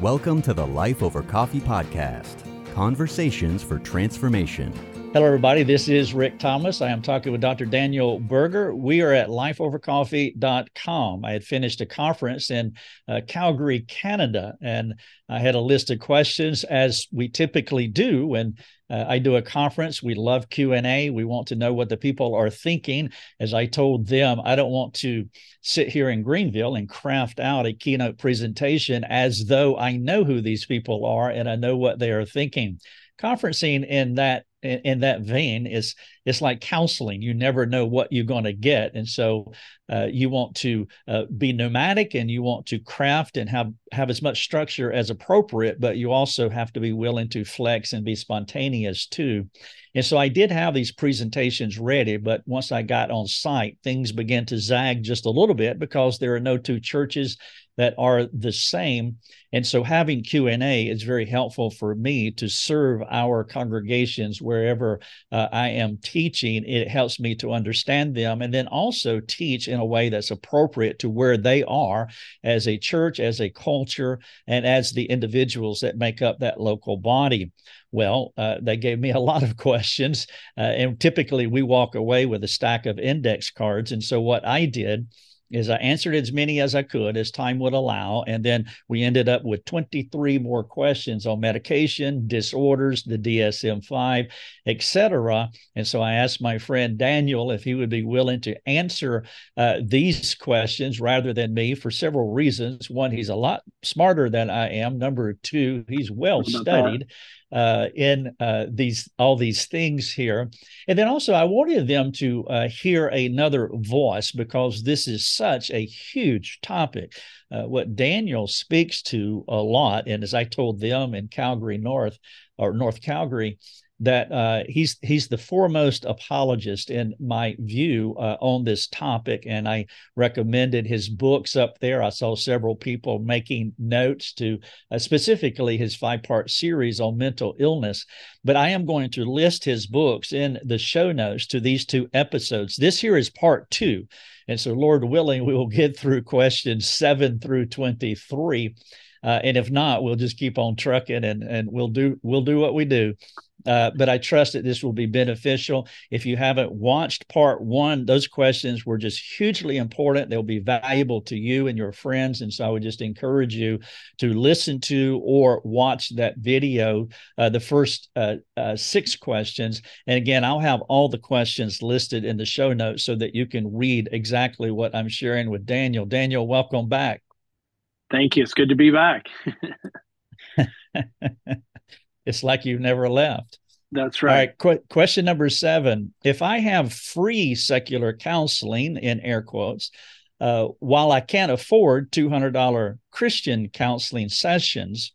Welcome to the Life Over Coffee podcast Conversations for Transformation. Hello, everybody. This is Rick Thomas. I am talking with Dr. Daniel Berger. We are at lifeovercoffee.com. I had finished a conference in uh, Calgary, Canada, and I had a list of questions, as we typically do when uh, I do a conference. We love Q and A. We want to know what the people are thinking. As I told them, I don't want to sit here in Greenville and craft out a keynote presentation as though I know who these people are and I know what they are thinking. Conferencing in that in, in that vein is it's like counseling. You never know what you're going to get. And so uh, you want to uh, be nomadic and you want to craft and have have as much structure as appropriate but you also have to be willing to flex and be spontaneous too. And so i did have these presentations ready but once i got on site things began to zag just a little bit because there are no two churches that are the same. And so having q&a is very helpful for me to serve our congregations wherever uh, i am teaching it helps me to understand them and then also teach in a way that's appropriate to where they are as a church as a culture and as the individuals that make up that local body well, uh, they gave me a lot of questions, uh, and typically we walk away with a stack of index cards. And so, what I did is I answered as many as I could as time would allow. And then we ended up with 23 more questions on medication, disorders, the DSM 5, etc. And so I asked my friend Daniel if he would be willing to answer uh, these questions rather than me for several reasons. One, he's a lot smarter than I am. Number two, he's well studied uh, in uh, these all these things here, and then also I wanted them to uh, hear another voice because this is such a huge topic. Uh, what Daniel speaks to a lot, and as I told them in Calgary North or North Calgary, that uh, he's he's the foremost apologist in my view uh, on this topic, and I recommended his books up there. I saw several people making notes to uh, specifically his five part series on mental illness. But I am going to list his books in the show notes to these two episodes. This here is part two, and so Lord willing, we will get through questions seven through twenty three. Uh, and if not, we'll just keep on trucking and and we'll do we'll do what we do. Uh, but I trust that this will be beneficial. If you haven't watched part one, those questions were just hugely important. They'll be valuable to you and your friends. And so I would just encourage you to listen to or watch that video, uh, the first uh, uh six questions. And again, I'll have all the questions listed in the show notes so that you can read exactly what I'm sharing with Daniel. Daniel, welcome back. Thank you. It's good to be back. it's like you've never left. That's right. All right. Qu- question number seven. If I have free secular counseling, in air quotes, uh, while I can't afford $200 Christian counseling sessions,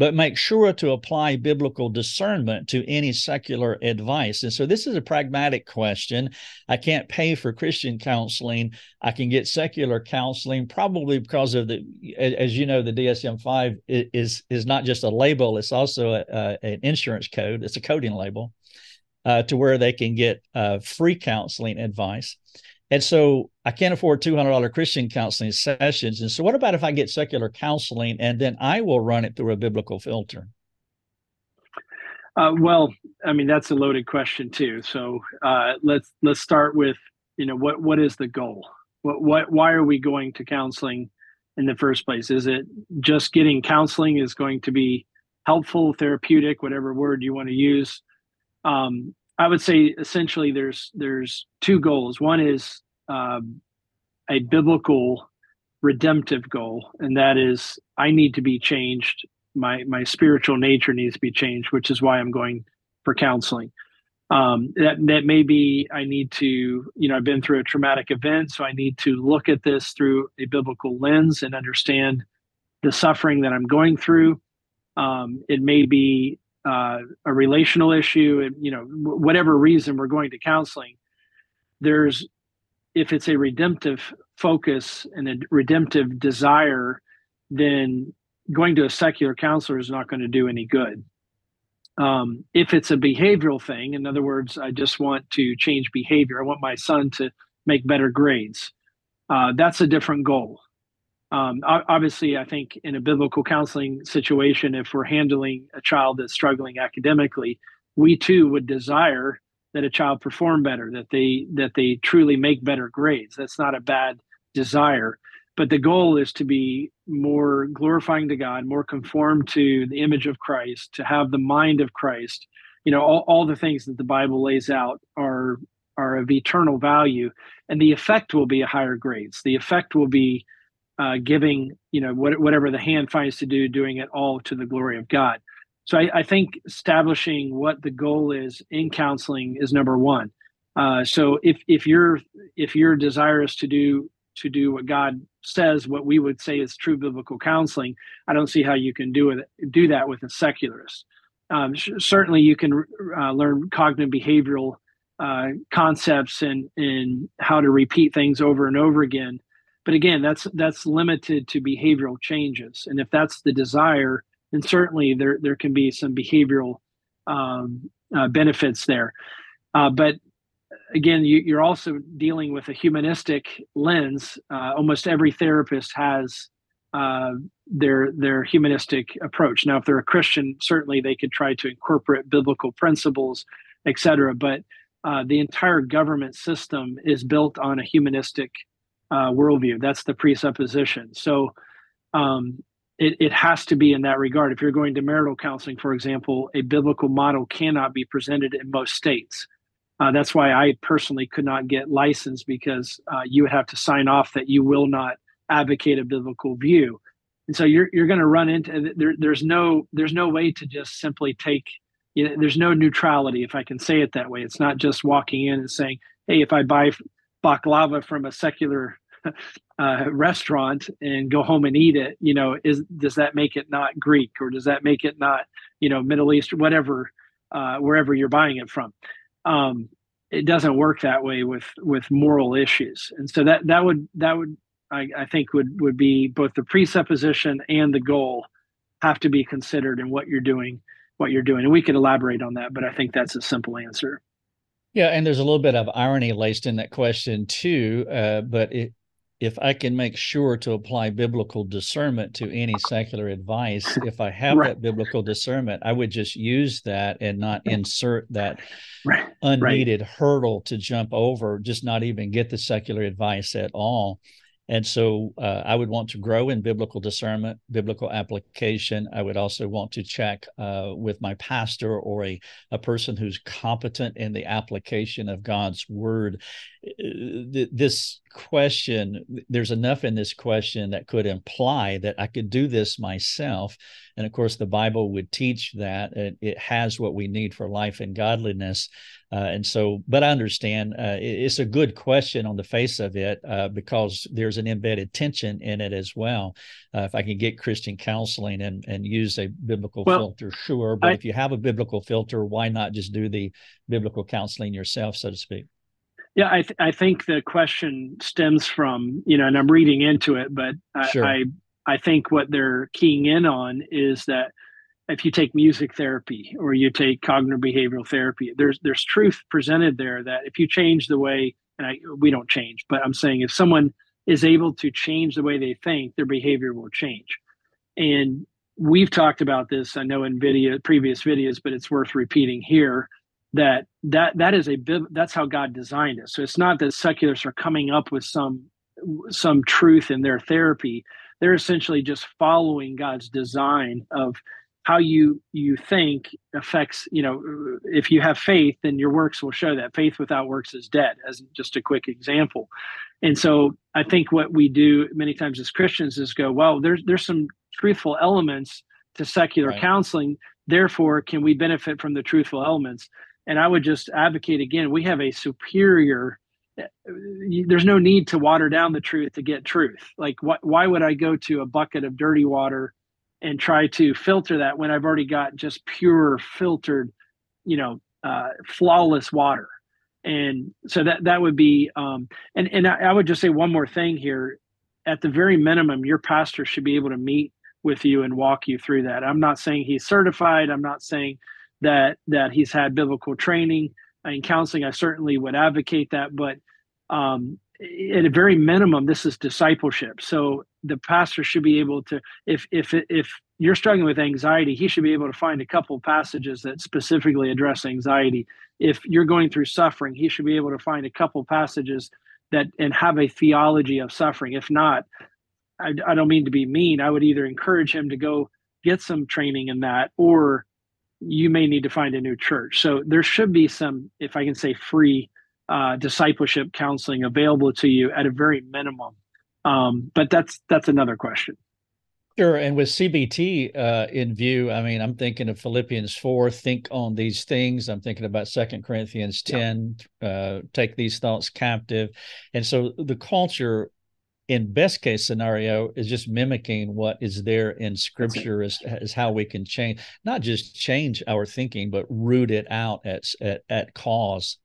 but make sure to apply biblical discernment to any secular advice. And so this is a pragmatic question. I can't pay for Christian counseling. I can get secular counseling probably because of the, as you know, the DSM 5 is, is not just a label, it's also a, a, an insurance code, it's a coding label. Uh, to where they can get uh, free counseling advice. And so I can't afford $200 Christian counseling sessions. And so, what about if I get secular counseling and then I will run it through a biblical filter? Uh, well, I mean that's a loaded question too. So uh, let's let's start with you know what what is the goal? What what why are we going to counseling in the first place? Is it just getting counseling is going to be helpful, therapeutic, whatever word you want to use? Um, I would say essentially there's there's two goals. One is um, a biblical redemptive goal, and that is I need to be changed. My my spiritual nature needs to be changed, which is why I'm going for counseling. Um, that that may be I need to you know I've been through a traumatic event, so I need to look at this through a biblical lens and understand the suffering that I'm going through. Um, it may be uh, a relational issue, and you know, whatever reason we're going to counseling, there's if it's a redemptive focus and a redemptive desire, then going to a secular counselor is not going to do any good. Um, if it's a behavioral thing, in other words, I just want to change behavior, I want my son to make better grades. Uh, that's a different goal. Um, obviously, I think in a biblical counseling situation, if we're handling a child that's struggling academically, we too would desire that a child perform better, that they that they truly make better grades. That's not a bad desire, but the goal is to be more glorifying to God, more conformed to the image of Christ, to have the mind of Christ. You know, all, all the things that the Bible lays out are are of eternal value, and the effect will be higher grades. The effect will be uh, giving, you know, what, whatever the hand finds to do, doing it all to the glory of God. So I, I think establishing what the goal is in counseling is number one. Uh, so if if you're if you're desirous to do to do what God says, what we would say is true biblical counseling, I don't see how you can do it do that with a secularist. Um, sh- certainly, you can uh, learn cognitive behavioral uh, concepts and and how to repeat things over and over again. But again, that's that's limited to behavioral changes, and if that's the desire, then certainly there there can be some behavioral um, uh, benefits there. Uh, but again, you, are also dealing with a humanistic lens. Uh, almost every therapist has uh, their their humanistic approach. Now, if they're a Christian, certainly they could try to incorporate biblical principles, etc. But uh, the entire government system is built on a humanistic uh, worldview. That's the presupposition. So um, it, it has to be in that regard. If you're going to marital counseling, for example, a biblical model cannot be presented in most states. Uh, that's why I personally could not get licensed because uh, you would have to sign off that you will not advocate a biblical view. And so you're you're going to run into there, there's no there's no way to just simply take you know, there's no neutrality if I can say it that way. It's not just walking in and saying, "Hey, if I buy baklava from a secular uh, restaurant and go home and eat it, you know, is does that make it not Greek or does that make it not, you know, Middle East or whatever, uh, wherever you're buying it from? Um, it doesn't work that way with with moral issues, and so that that would that would I, I think would would be both the presupposition and the goal have to be considered in what you're doing what you're doing and we could elaborate on that but i think that's a simple answer yeah, and there's a little bit of irony laced in that question too. Uh, but it, if I can make sure to apply biblical discernment to any secular advice, if I have right. that biblical discernment, I would just use that and not insert that right. unneeded right. hurdle to jump over, just not even get the secular advice at all. And so uh, I would want to grow in biblical discernment, biblical application. I would also want to check uh, with my pastor or a, a person who's competent in the application of God's word. Uh, this question, there's enough in this question that could imply that I could do this myself. And of course, the Bible would teach that it, it has what we need for life and godliness. Uh, and so, but I understand uh, it's a good question on the face of it uh, because there's an embedded tension in it as well. Uh, if I can get Christian counseling and, and use a biblical well, filter, sure. But I, if you have a biblical filter, why not just do the biblical counseling yourself, so to speak? Yeah, I, th- I think the question stems from, you know, and I'm reading into it, but I, sure. I, I think what they're keying in on is that if you take music therapy or you take cognitive behavioral therapy, there's there's truth presented there that if you change the way, and I, we don't change, but I'm saying if someone is able to change the way they think, their behavior will change. And we've talked about this, I know in video previous videos, but it's worth repeating here that that that is a that's how God designed it. So it's not that secularists are coming up with some some truth in their therapy. They're essentially just following God's design of how you you think affects you know if you have faith then your works will show that faith without works is dead as just a quick example and so i think what we do many times as christians is go well there's there's some truthful elements to secular right. counseling therefore can we benefit from the truthful elements and i would just advocate again we have a superior there's no need to water down the truth to get truth like why, why would i go to a bucket of dirty water and try to filter that when I've already got just pure filtered, you know, uh, flawless water. And so that that would be, um, and and I, I would just say one more thing here. At the very minimum, your pastor should be able to meet with you and walk you through that. I'm not saying he's certified. I'm not saying that that he's had biblical training in counseling. I certainly would advocate that, but um, at a very minimum, this is discipleship. So the pastor should be able to if if if you're struggling with anxiety he should be able to find a couple passages that specifically address anxiety if you're going through suffering he should be able to find a couple passages that and have a theology of suffering if not I, I don't mean to be mean i would either encourage him to go get some training in that or you may need to find a new church so there should be some if i can say free uh, discipleship counseling available to you at a very minimum um, but that's that's another question. Sure, and with CBT uh, in view, I mean, I'm thinking of Philippians four. Think on these things. I'm thinking about Second Corinthians ten. Yeah. Uh, take these thoughts captive, and so the culture, in best case scenario, is just mimicking what is there in Scripture as, as how we can change, not just change our thinking, but root it out at at, at cause,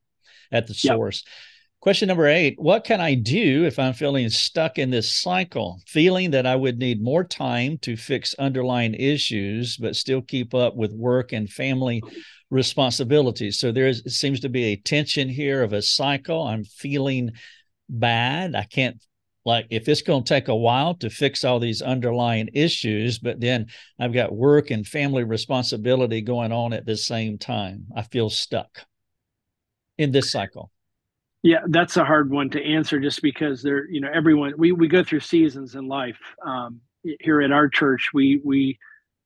at the source. Yep. Question number eight What can I do if I'm feeling stuck in this cycle, feeling that I would need more time to fix underlying issues, but still keep up with work and family responsibilities? So there seems to be a tension here of a cycle. I'm feeling bad. I can't like if it's going to take a while to fix all these underlying issues but then i've got work and family responsibility going on at the same time i feel stuck in this cycle yeah, that's a hard one to answer just because there, you know, everyone we we go through seasons in life. Um, here at our church, we we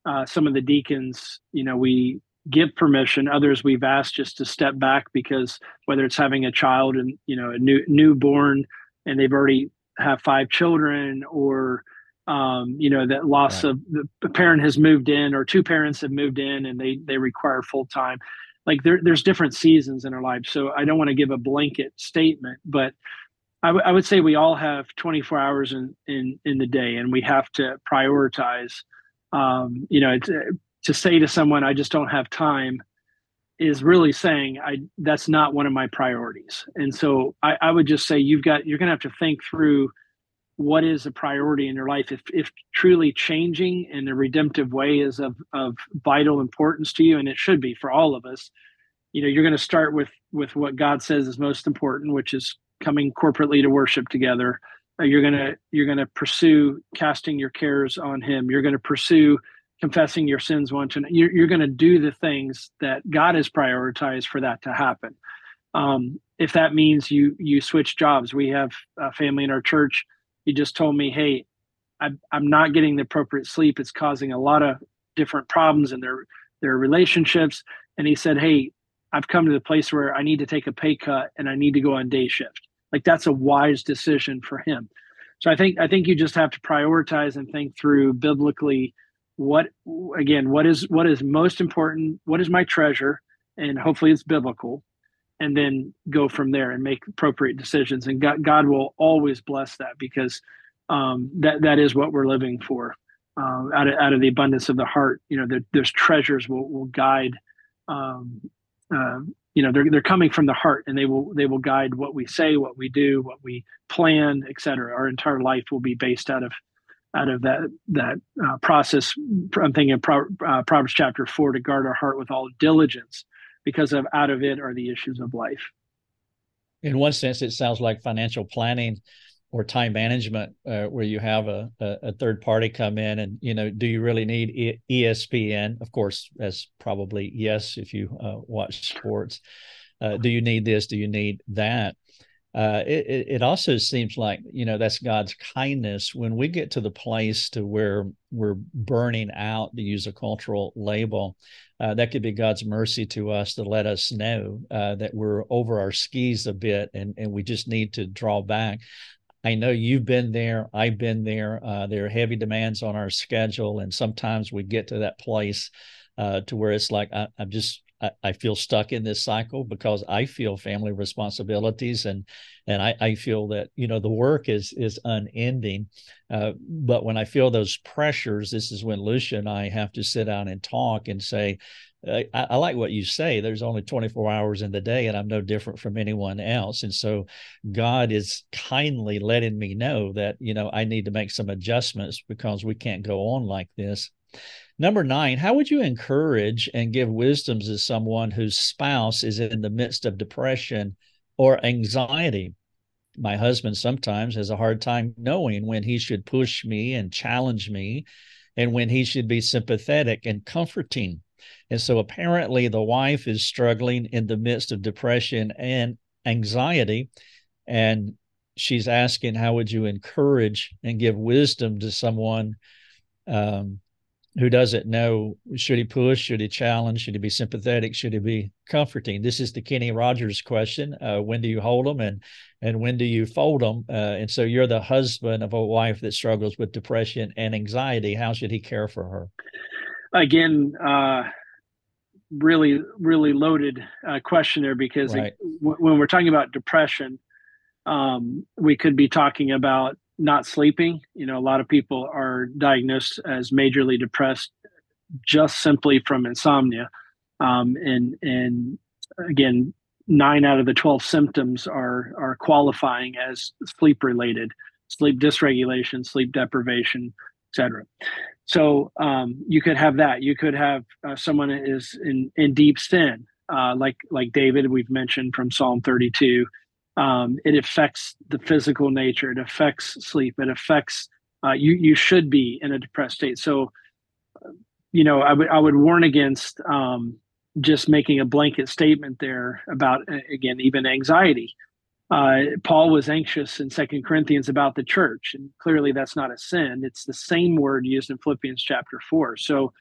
uh, some of the deacons, you know, we give permission. Others we've asked just to step back because whether it's having a child and you know a new newborn and they've already have five children or um, you know that loss right. of the parent has moved in or two parents have moved in and they they require full time like there, there's different seasons in our lives. So I don't want to give a blanket statement, but I, w- I would say we all have 24 hours in, in, in the day and we have to prioritize, um, you know, to, to say to someone, I just don't have time is really saying I that's not one of my priorities. And so I, I would just say you've got you're gonna have to think through what is a priority in your life. If, if truly changing in a redemptive way is of, of vital importance to you and it should be for all of us you know you're going to start with with what god says is most important which is coming corporately to worship together. You're to you're going to pursue casting your cares on him. You're going to pursue confessing your sins one to you're, you're going to do the things that god has prioritized for that to happen um, if that means you you switch jobs we have a family in our church he just told me, "Hey, I'm I'm not getting the appropriate sleep. It's causing a lot of different problems in their their relationships." And he said, "Hey, I've come to the place where I need to take a pay cut and I need to go on day shift." Like that's a wise decision for him. So I think I think you just have to prioritize and think through biblically what again what is what is most important what is my treasure and hopefully it's biblical and then go from there and make appropriate decisions. And God, God will always bless that because um, that that is what we're living for. Uh, out of out of the abundance of the heart, you know, there, there's treasures will will guide. Um, uh, you know, they're they're coming from the heart, and they will they will guide what we say, what we do, what we plan, etc. Our entire life will be based out of out of that that uh, process. I'm thinking of Pro, uh, Proverbs chapter four to guard our heart with all diligence because of out of it are the issues of life. In one sense, it sounds like financial planning or time management, uh, where you have a, a, a, third party come in and you know, do you really need e- ESPN? Of course, as probably yes, if you uh, watch sports. Uh, do you need this? Do you need that? Uh, it, it also seems like you know that's God's kindness when we get to the place to where we're burning out to use a cultural label. Uh, that could be God's mercy to us to let us know uh, that we're over our skis a bit and and we just need to draw back. I know you've been there. I've been there. Uh, there are heavy demands on our schedule, and sometimes we get to that place uh, to where it's like I, I'm just I, feel stuck in this cycle because I feel family responsibilities and and I, I feel that you know the work is is unending. Uh, but when I feel those pressures, this is when Lucia and I have to sit down and talk and say, I, I, like what you say. There's only 24 hours in the day, and I'm no different from anyone else. And so, God is kindly letting me know that you know I need to make some adjustments because we can't go on like this. Number nine, how would you encourage and give wisdoms to someone whose spouse is in the midst of depression or anxiety? my husband sometimes has a hard time knowing when he should push me and challenge me and when he should be sympathetic and comforting. And so apparently the wife is struggling in the midst of depression and anxiety. And she's asking, How would you encourage and give wisdom to someone um, who doesn't know should he push, should he challenge, should he be sympathetic, should he be comforting? This is the Kenny Rogers question: uh, When do you hold them, and and when do you fold them? Uh, and so you're the husband of a wife that struggles with depression and anxiety. How should he care for her? Again, uh, really, really loaded uh, question there because right. it, w- when we're talking about depression, um, we could be talking about not sleeping. You know, a lot of people are diagnosed as majorly depressed just simply from insomnia. Um, and and again, nine out of the twelve symptoms are are qualifying as sleep related, sleep dysregulation, sleep deprivation, etc. So um, you could have that. You could have uh, someone is in in deep sin, uh, like like David we've mentioned from Psalm 32 um, it affects the physical nature it affects sleep it affects uh, you you should be in a depressed state. So you know i would i would warn against um, just making a blanket statement there about again even anxiety. Uh, paul was anxious in second corinthians about the church and clearly that's not a sin. It's the same word used in philippians chapter 4 so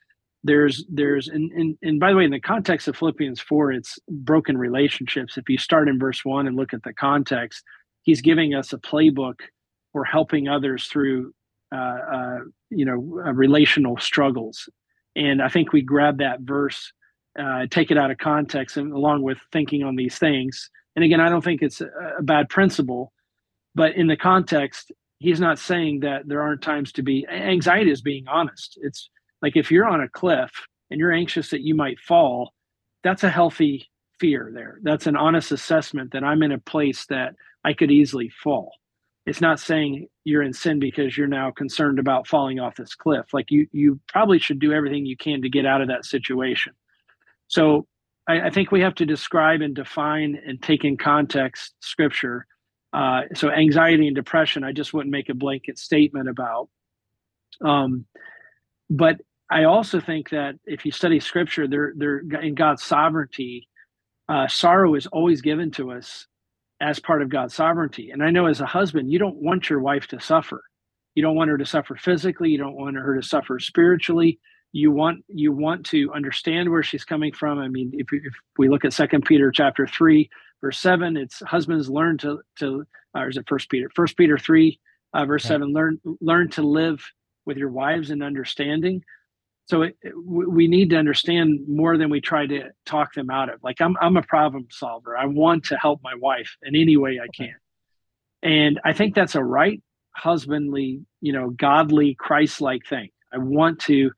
there's there's and, and and by the way in the context of philippians 4 it's broken relationships. If you start in verse 1 and look at the context he's giving us a playbook for helping others through uh, uh, you know uh, relational struggles. And i think we grab that verse uh, take it out of context and along with thinking on these things. And again i don't think it's a, a bad principle but in the context he's not saying that there aren't times to be anxiety is being honest. It's like if you're on a cliff and you're anxious that you might fall, that's a healthy fear there. That's an honest assessment that I'm in a place that I could easily fall. It's not saying you're in sin because you're now concerned about falling off this cliff. Like you you probably should do everything you can to get out of that situation. So I, I think we have to describe and define and take in context scripture. Uh, so anxiety and depression, I just wouldn't make a blanket statement about. Um, but I also think that if you study scripture, there, there in God's sovereignty, uh, sorrow is always given to us as part of God's sovereignty. And I know as a husband, you don't want your wife to suffer. You don't want her to suffer physically. You don't want her to suffer spiritually. You want you want to understand where she's coming from. I mean, if, if we look at Second Peter chapter three, verse seven, it's husbands learn to to or is it First Peter? First Peter three, uh, verse okay. seven, learn learn to live with your wives in understanding so it, it, we need to understand more than we try to talk them out of. Like i'm i'm a problem solver. I want to help my wife in any way i can. And i think that's a right husbandly you know godly christ-like thing. I want to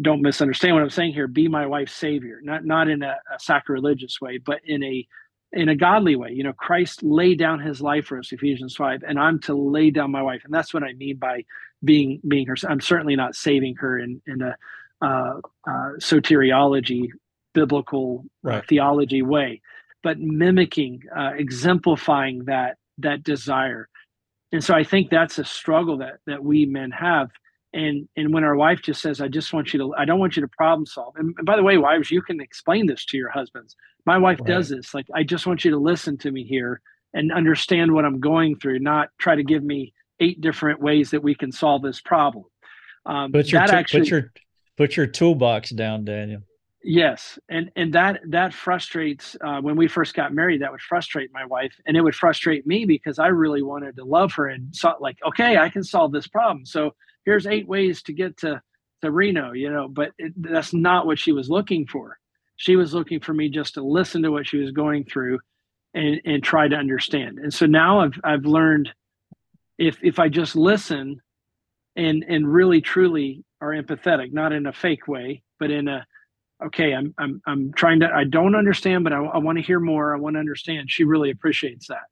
don't misunderstand what i'm saying here be my wife's savior. Not not in a, a sacrilegious way but in a in a godly way. You know, Christ laid down his life for us, Ephesians 5, and I'm to lay down my wife. And that's what I mean by being being her. I'm certainly not saving her in, in a uh, uh, soteriology, biblical uh, right. theology way, but mimicking, uh, exemplifying that that desire. And so I think that's a struggle that that we men have and and when our wife just says i just want you to i don't want you to problem solve and, and by the way wives you can explain this to your husbands. My wife right. does this like i just want you to listen to me here and understand what i'm going through not try to give me eight different ways that we can solve this problem. Um, put your, t- actually, put your put your toolbox down daniel. Yes and and that that frustrates uh, when we first got married that would frustrate my wife and it would frustrate me because i really wanted to love her and so like okay i can solve this problem. So here's eight ways to get to to Reno, you know, but it, that's not what she was looking for. She was looking for me just to listen to what she was going through and and try to understand. And so now I've I've learned if if I just listen and and really truly are empathetic, not in a fake way, but in a okay, I'm I'm I'm trying to I don't understand, but I, I want to hear more. I want to understand. She really appreciates that.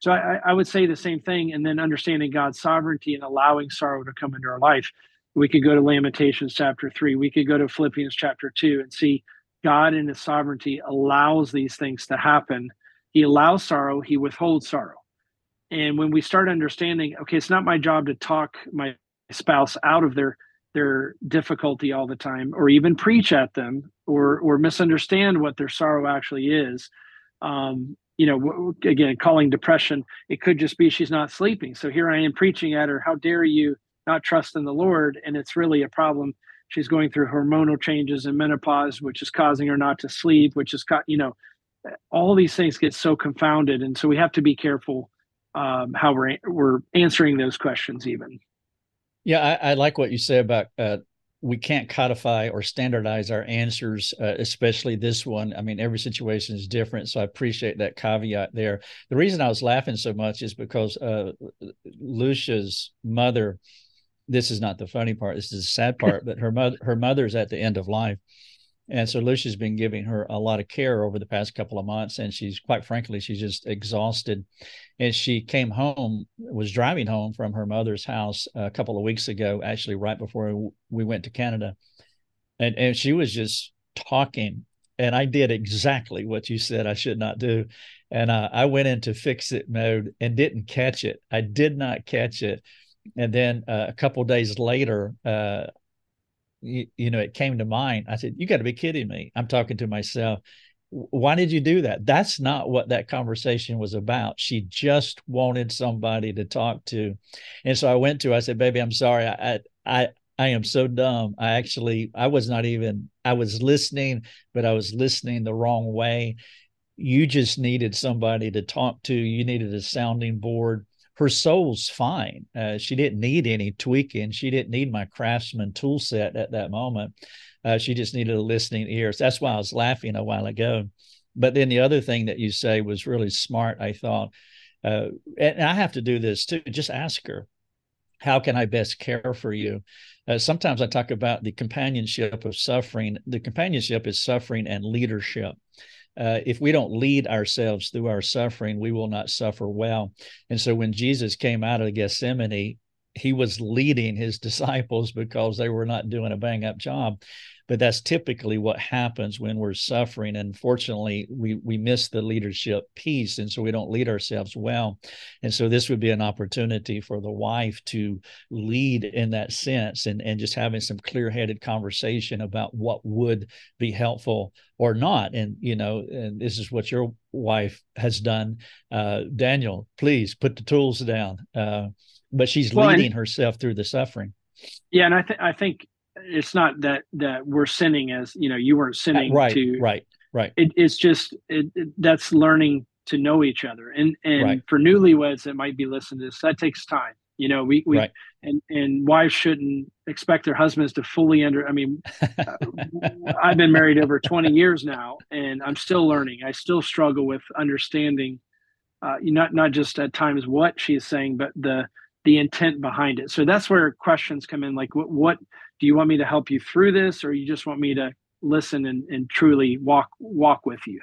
So I, I would say the same thing, and then understanding God's sovereignty and allowing sorrow to come into our life. We could go to Lamentations chapter three. We could go to Philippians chapter two and see God in His sovereignty allows these things to happen. He allows sorrow. He withholds sorrow. and when we start understanding, okay, it's not my job to talk my spouse out of their their difficulty all the time, or even preach at them, or or misunderstand what their sorrow actually is. Um, you know, again, calling depression, it could just be she's not sleeping. So here I am preaching at her, how dare you not trust in the Lord? And it's really a problem. She's going through hormonal changes and menopause, which is causing her not to sleep, which is, you know, all these things get so confounded. And so we have to be careful um, how we're, we're answering those questions even. Yeah, I, I like what you say about uh, we can't codify or standardize our answers, uh, especially this one. I mean, every situation is different. So I appreciate that caveat there. The reason I was laughing so much is because uh, Lucia's mother, this is not the funny part, this is the sad part, but her mother, her mother's at the end of life. And so Lucia's been giving her a lot of care over the past couple of months. And she's quite frankly, she's just exhausted. And she came home, was driving home from her mother's house a couple of weeks ago, actually, right before we went to Canada. And, and she was just talking. And I did exactly what you said I should not do. And uh, I went into fix it mode and didn't catch it. I did not catch it. And then uh, a couple days later, uh, you, you know, it came to mind. I said, You got to be kidding me. I'm talking to myself. Why did you do that? That's not what that conversation was about. She just wanted somebody to talk to. And so I went to, I said, Baby, I'm sorry. I, I, I am so dumb. I actually, I was not even, I was listening, but I was listening the wrong way. You just needed somebody to talk to. You needed a sounding board her soul's fine. Uh, she didn't need any tweaking. She didn't need my craftsman tool set at that moment. Uh, she just needed a listening ear. So that's why I was laughing a while ago. But then the other thing that you say was really smart, I thought. Uh, and I have to do this too. Just ask her, how can I best care for you? Uh, sometimes I talk about the companionship of suffering. The companionship is suffering and leadership uh, if we don't lead ourselves through our suffering, we will not suffer well. And so when Jesus came out of Gethsemane, he was leading his disciples because they were not doing a bang up job but that's typically what happens when we're suffering and fortunately we we miss the leadership piece and so we don't lead ourselves well. And so this would be an opportunity for the wife to lead in that sense and and just having some clear-headed conversation about what would be helpful or not. And you know and this is what your wife has done. Uh, daniel please put the tools down. Uh, but she's well, leading and, herself through the suffering. Yeah and i think i think it's not that that we're sinning as you know you weren't sinning right to right right. It, it's just it, it, that's learning to know each other. And and right. for newlyweds that might be listening to this that takes time. You know we we right. and and wives shouldn't expect their husbands to fully under i mean uh, i've been married over 20 years now and i'm still learning. I still struggle with understanding uh, not not just at times what she's saying but the the intent behind it. So that's where questions come in like what what do you want me to help you through this or you just want me to listen and, and truly walk walk with you?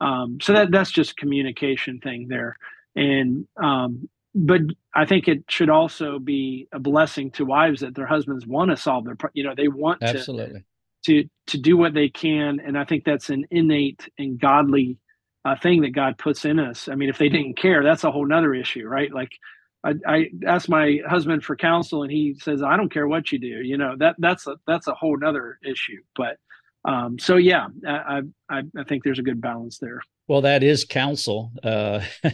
Um, so that that's just communication thing there. And um, but i think it should also be a blessing to wives that their husbands want to solve their you know they want absolutely. to to to do what they can. And i think that's an innate and godly uh, thing that god puts in us. I mean if they didn't care that's a whole nother issue right? Like I, I asked my husband for counsel and he says i don't care what you do you know that that's a that's a whole nother issue but um so yeah i i i think there's a good balance there. Well that is counsel uh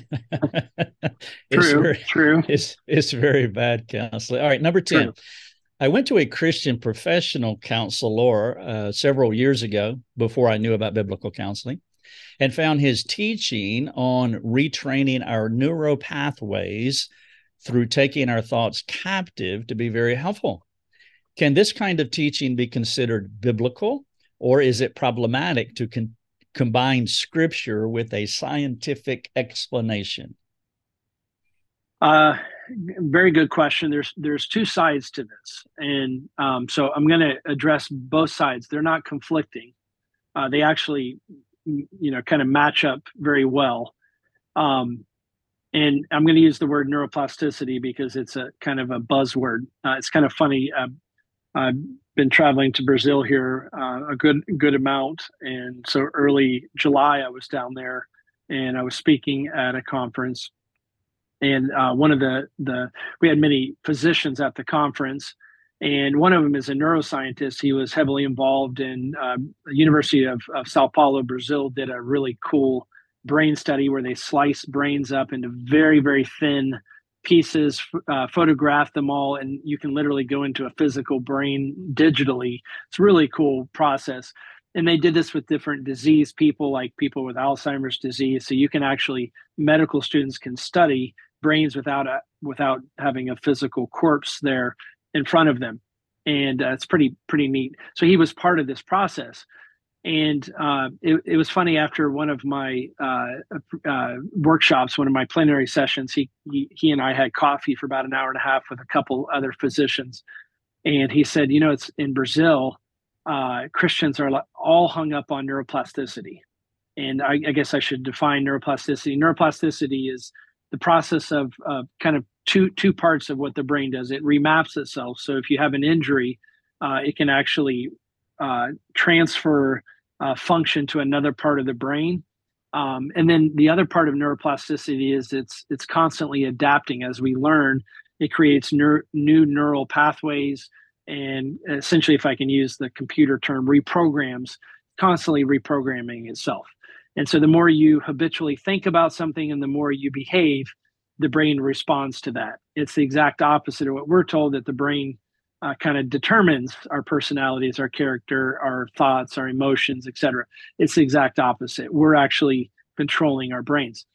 true very, true. it's it's very bad counseling. All right number 10 true. I went to a Christian professional counselor uh, several years ago before I knew about biblical counseling and found his teaching on retraining our neural pathways through taking our thoughts captive to be very helpful. Can this kind of teaching be considered biblical, or is it problematic to con- combine scripture with a scientific explanation? Uh, very good question. There's there's two sides to this, and um, so I'm going to address both sides. They're not conflicting. Uh, they actually, you know, kind of match up very well. Um, and I'm going to use the word neuroplasticity because it's a kind of a buzzword. Uh, it's kind of funny. Uh, I've been traveling to Brazil here uh, a good good amount, and so early July I was down there, and I was speaking at a conference, and uh, one of the the we had many physicians at the conference, and one of them is a neuroscientist. He was heavily involved in um, the University of, of Sao Paulo, Brazil. Did a really cool brain study where they slice brains up into very very thin pieces, uh, photograph them all, and you can literally go into a physical brain digitally. It's really cool process. And they did this with different disease people, like people with Alzheimer's disease. So you can actually medical students can study brains without a without having a physical corpse there in front of them, and uh, it's pretty pretty neat. So he was part of this process, and uh, it, it, was funny after one of my uh, uh, workshops, one of my plenary sessions. He, he he and I had coffee for about an hour and a half with a couple other physicians, and he said, you know, it's in Brazil. Uh, Christians are all hung up on neuroplasticity, and I, I guess I should define neuroplasticity. Neuroplasticity is the process of uh, kind of two two parts of what the brain does. It remaps itself. So if you have an injury, uh, it can actually uh, transfer uh, function to another part of the brain. Um, and then the other part of neuroplasticity is it's it's constantly adapting as we learn. It creates ner- new neural pathways, and essentially, if I can use the computer term, reprograms, constantly reprogramming itself. And so the more you habitually think about something and the more you behave, the brain responds to that. It's the exact opposite of what we're told that the brain uh, kind of determines our personalities, our character, our thoughts, our emotions, etc. It's the exact opposite. We're actually controlling our brains.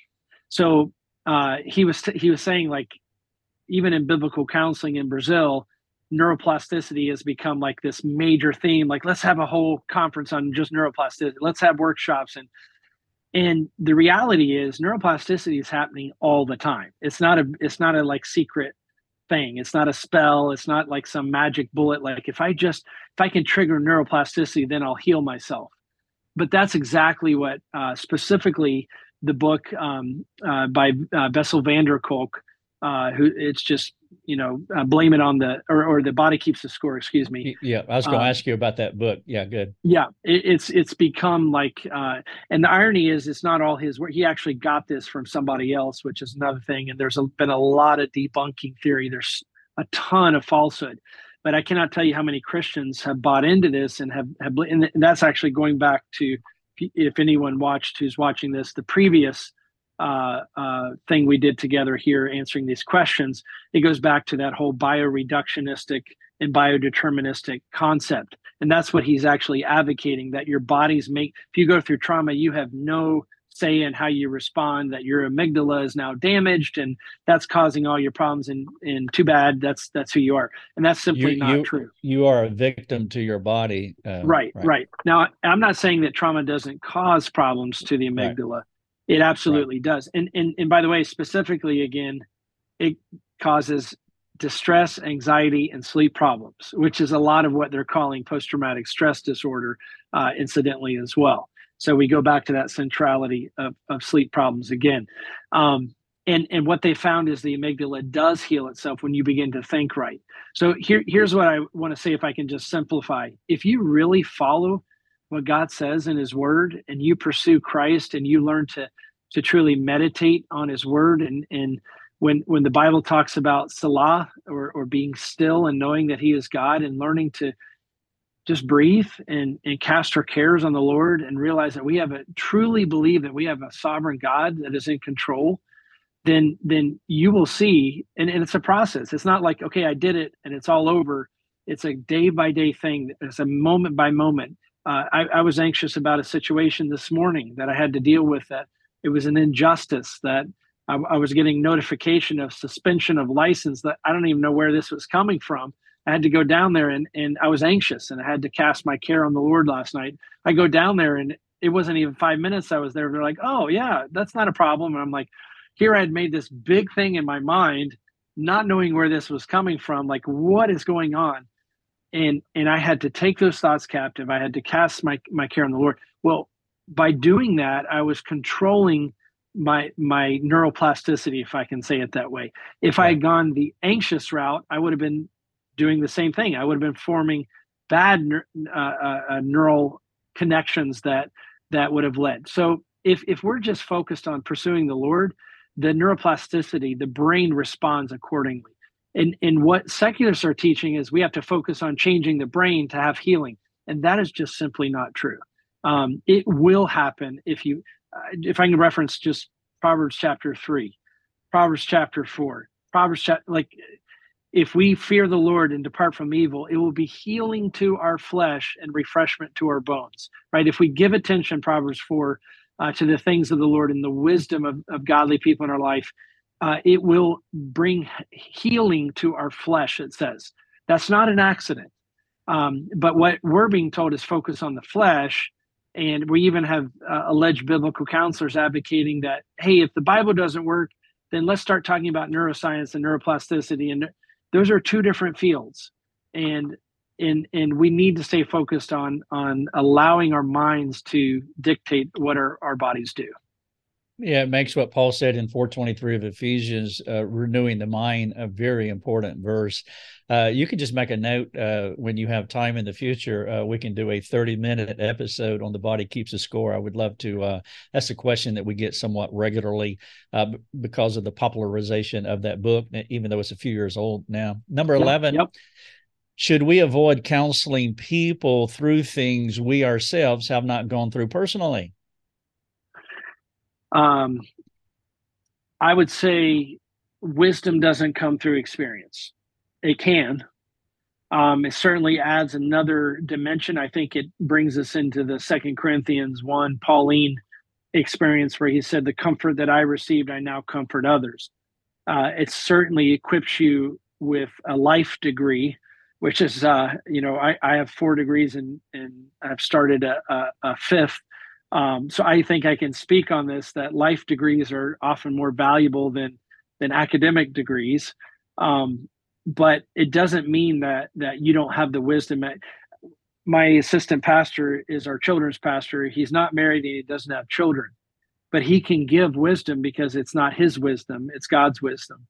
So uh, he was t- he was saying like even in biblical counseling in Brazil, neuroplasticity has become like this major theme. Like let's have a whole conference on just neuroplasticity. Let's have workshops and and the reality is neuroplasticity is happening all the time it's not a it's not a like secret thing. It's not a spell. It's not like some magic bullet. Like if i just if i can trigger neuroplasticity then i'll heal myself. But that's exactly what uh, specifically the book um, uh, by uh, Bessel van der Kolk, uh, who it's just you know uh, blame it on the or, or the body keeps the score excuse me. Yeah i was going to um, ask you about that book. Yeah good. Yeah it, it's it's become like uh and the irony is it's not all his work. He actually got this from somebody else which is another thing and there's a, been a lot of debunking theory. There's a ton of falsehood but i cannot tell you how many christians have bought into this and have have and that's actually going back to if anyone watched who's watching this the previous uh, uh, thing we did together here answering these questions, it goes back to that whole bioreductionistic and biodeterministic concept. And that's what he's actually advocating that your bodies make, if you go through trauma, you have no say in how you respond, that your amygdala is now damaged and that's causing all your problems. And, and too bad, that's that's who you are. And that's simply you, not you, true. You are a victim to your body. Uh, right, right, right. Now, I'm not saying that trauma doesn't cause problems to the amygdala. Right it absolutely right. does. And, and and by the way, specifically again, it causes distress, anxiety, and sleep problems, which is a lot of what they're calling post-traumatic stress disorder, uh, incidentally as well. So we go back to that centrality of, of sleep problems again. Um, and and what they found is the amygdala does heal itself when you begin to think right. So here here's what I want to say if I can just simplify. If you really follow what God says in his word and you pursue Christ and you learn to to truly meditate on his word and and when when the Bible talks about Selah or or being still and knowing that he is God and learning to just breathe and and cast our cares on the Lord and realize that we have a truly believe that we have a sovereign God that is in control then then you will see and, and it's a process. It's not like okay i did it and it's all over. It's a day by day thing. It's a moment by moment uh, I, I, was anxious about a situation this morning that I had to deal with. That it was an injustice that I, I, was getting notification of suspension of license that I don't even know where this was coming from. I had to go down there and and I was anxious and I had to cast my care on the Lord last night. I go down there and it wasn't even five minutes I was there. They're like, "Oh yeah, that's not a problem." And I'm like, here I had made this big thing in my mind, not knowing where this was coming from. Like, what is going on? And and I had to take those thoughts captive. I had to cast my my care on the Lord. Well, by doing that, I was controlling my my neuroplasticity, if I can say it that way. If I had gone the anxious route, I would have been doing the same thing. I would have been forming bad uh, uh, uh, neural connections that that would have led. So if if we're just focused on pursuing the Lord, the neuroplasticity, the brain responds accordingly. And, and what secularists are teaching is we have to focus on changing the brain to have healing. And that is just simply not true. Um, it will happen if you, uh, if I can reference just Proverbs chapter three, Proverbs chapter four, Proverbs chapter, like if we fear the Lord and depart from evil, it will be healing to our flesh and refreshment to our bones, right? If we give attention, Proverbs 4, uh, to the things of the Lord and the wisdom of, of godly people in our life, uh, it will bring healing to our flesh, it says. That's not an accident. Um, but what we're being told is focus on the flesh. And we even have uh, alleged biblical counselors advocating that, hey, if the Bible doesn't work, then let's start talking about neuroscience and neuroplasticity. And those are two different fields. And and and we need to stay focused on on allowing our minds to dictate what our, our bodies do yeah it makes what paul said in 423 of ephesians uh, renewing the mind a very important verse. Uh, you can just make a note uh, when you have time in the future uh, we can do a 30 minute episode on the body keeps a score. I would love to uh, that's a question that we get somewhat regularly uh, because of the popularization of that book even though it's a few years old now. Number 11 yep. should we avoid counseling people through things we ourselves have not gone through personally? Um, I would say wisdom doesn't come through experience. It can. Um, it certainly adds another dimension. I think it brings us into the Second Corinthians one Pauline experience where he said, "The comfort that I received, I now comfort others." Uh, it certainly equips you with a life degree which is uh, you know I, I have four degrees and and I've started a, a, a fifth. Um, so I think I can speak on this that life degrees are often more valuable than than academic degrees. Um, but it doesn't mean that that you don't have the wisdom. My assistant pastor is our children's pastor. He's not married and he doesn't have children, but he can give wisdom because it's not his wisdom; it's God's wisdom,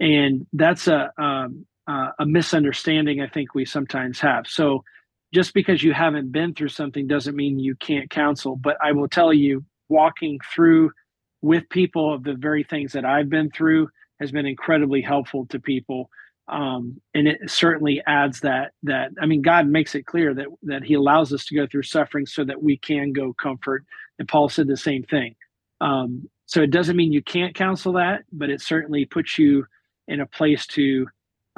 and that's a um, uh, a misunderstanding I think we sometimes have. So just because you haven't been through something doesn't mean you can't counsel. But I will tell you, walking through with people of the very things that I've been through has been incredibly helpful to people. Um, and it certainly adds that that I mean, God makes it clear that that He allows us to go through suffering so that we can go comfort. And Paul said the same thing. Um, so it doesn't mean you can't counsel that, but it certainly puts you in a place to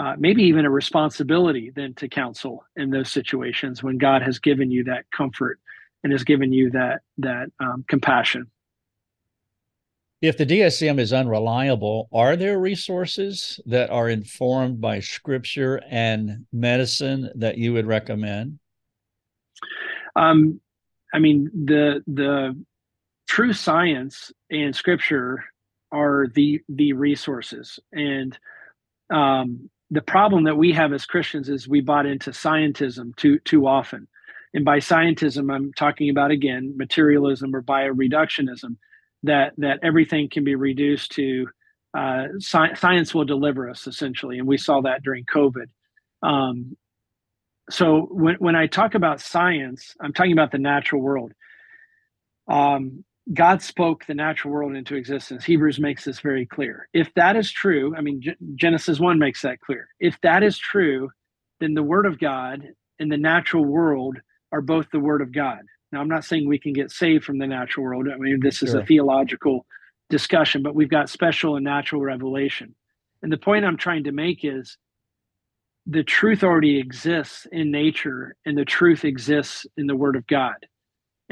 uh, maybe even a responsibility then to counsel in those situations when God has given you that comfort and has given you that that um, compassion. If the DSM is unreliable, are there resources that are informed by scripture and medicine that you would recommend? Um, I mean, the the true science and scripture are the the resources, and um, the problem that we have as Christians is we bought into scientism too too often. And by scientism, I'm talking about again materialism or bioreductionism, that that everything can be reduced to uh, sci- science will deliver us essentially, and we saw that during COVID. Um, so when when I talk about science, I'm talking about the natural world. Um, God spoke the natural world into existence. Hebrews makes this very clear. If that is true, I mean, G- Genesis 1 makes that clear. If that is true, then the Word of God and the natural world are both the Word of God. Now, I'm not saying we can get saved from the natural world. I mean, this is a theological discussion, but we've got special and natural revelation. And the point I'm trying to make is the truth already exists in nature, and the truth exists in the Word of God.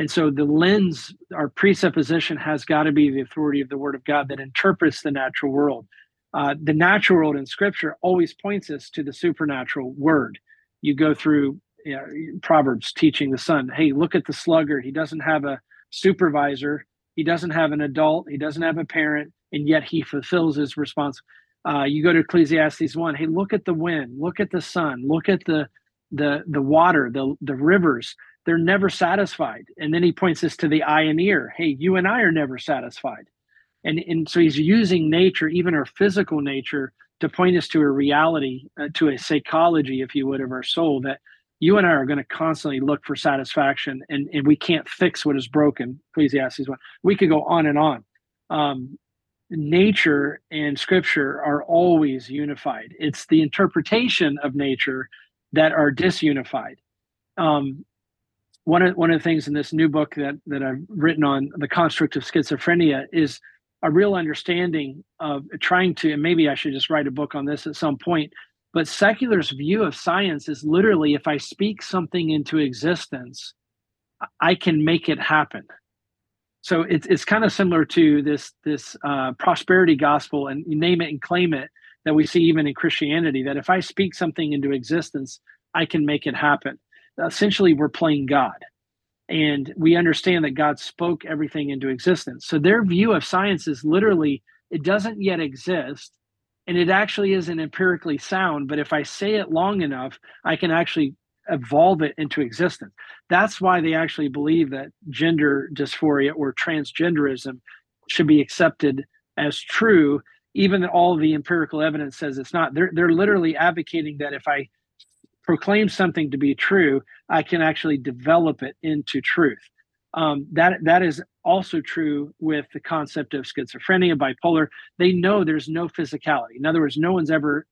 And so the lens, our presupposition has got to be the authority of the Word of God that interprets the natural world. Uh, the natural world in Scripture always points us to the supernatural Word. You go through you know, Proverbs teaching the son, hey, look at the sluggard. He doesn't have a supervisor, he doesn't have an adult, he doesn't have a parent, and yet he fulfills his response. Uh, you go to Ecclesiastes one. Hey, look at the wind, look at the sun, look at the the the water, the the rivers they're never satisfied. And then he points this to the eye and ear. Hey, you and I are never satisfied. And, and so he's using nature, even our physical nature, to point us to a reality, uh, to a psychology, if you would, of our soul that you and I are going to constantly look for satisfaction and, and we can't fix what is broken. Ecclesiastes 1. We could go on and on. Um, nature and scripture are always unified. It's the interpretation of nature that are disunified. Um, one of one of the things in this new book that that I've written on the construct of schizophrenia is a real understanding of trying to and maybe I should just write a book on this at some point but secular's view of science is literally if I speak something into existence I can make it happen. So it's it's kind of similar to this this uh, prosperity gospel and you name it and claim it that we see even in Christianity that if I speak something into existence I can make it happen essentially we're playing God. And we understand that God spoke everything into existence. So their view of science is literally it doesn't yet exist and it actually isn't empirically sound but if i say it long enough i can actually evolve it into existence that's why they actually believe that gender dysphoria or transgenderism should be accepted as true even though all the empirical evidence says it's not they're, they're literally advocating that if i proclaim something to be true, I can actually develop it into truth. Um, that that is also true with the concept of schizophrenia, bipolar. They know there's no physicality. In other words, no one's ever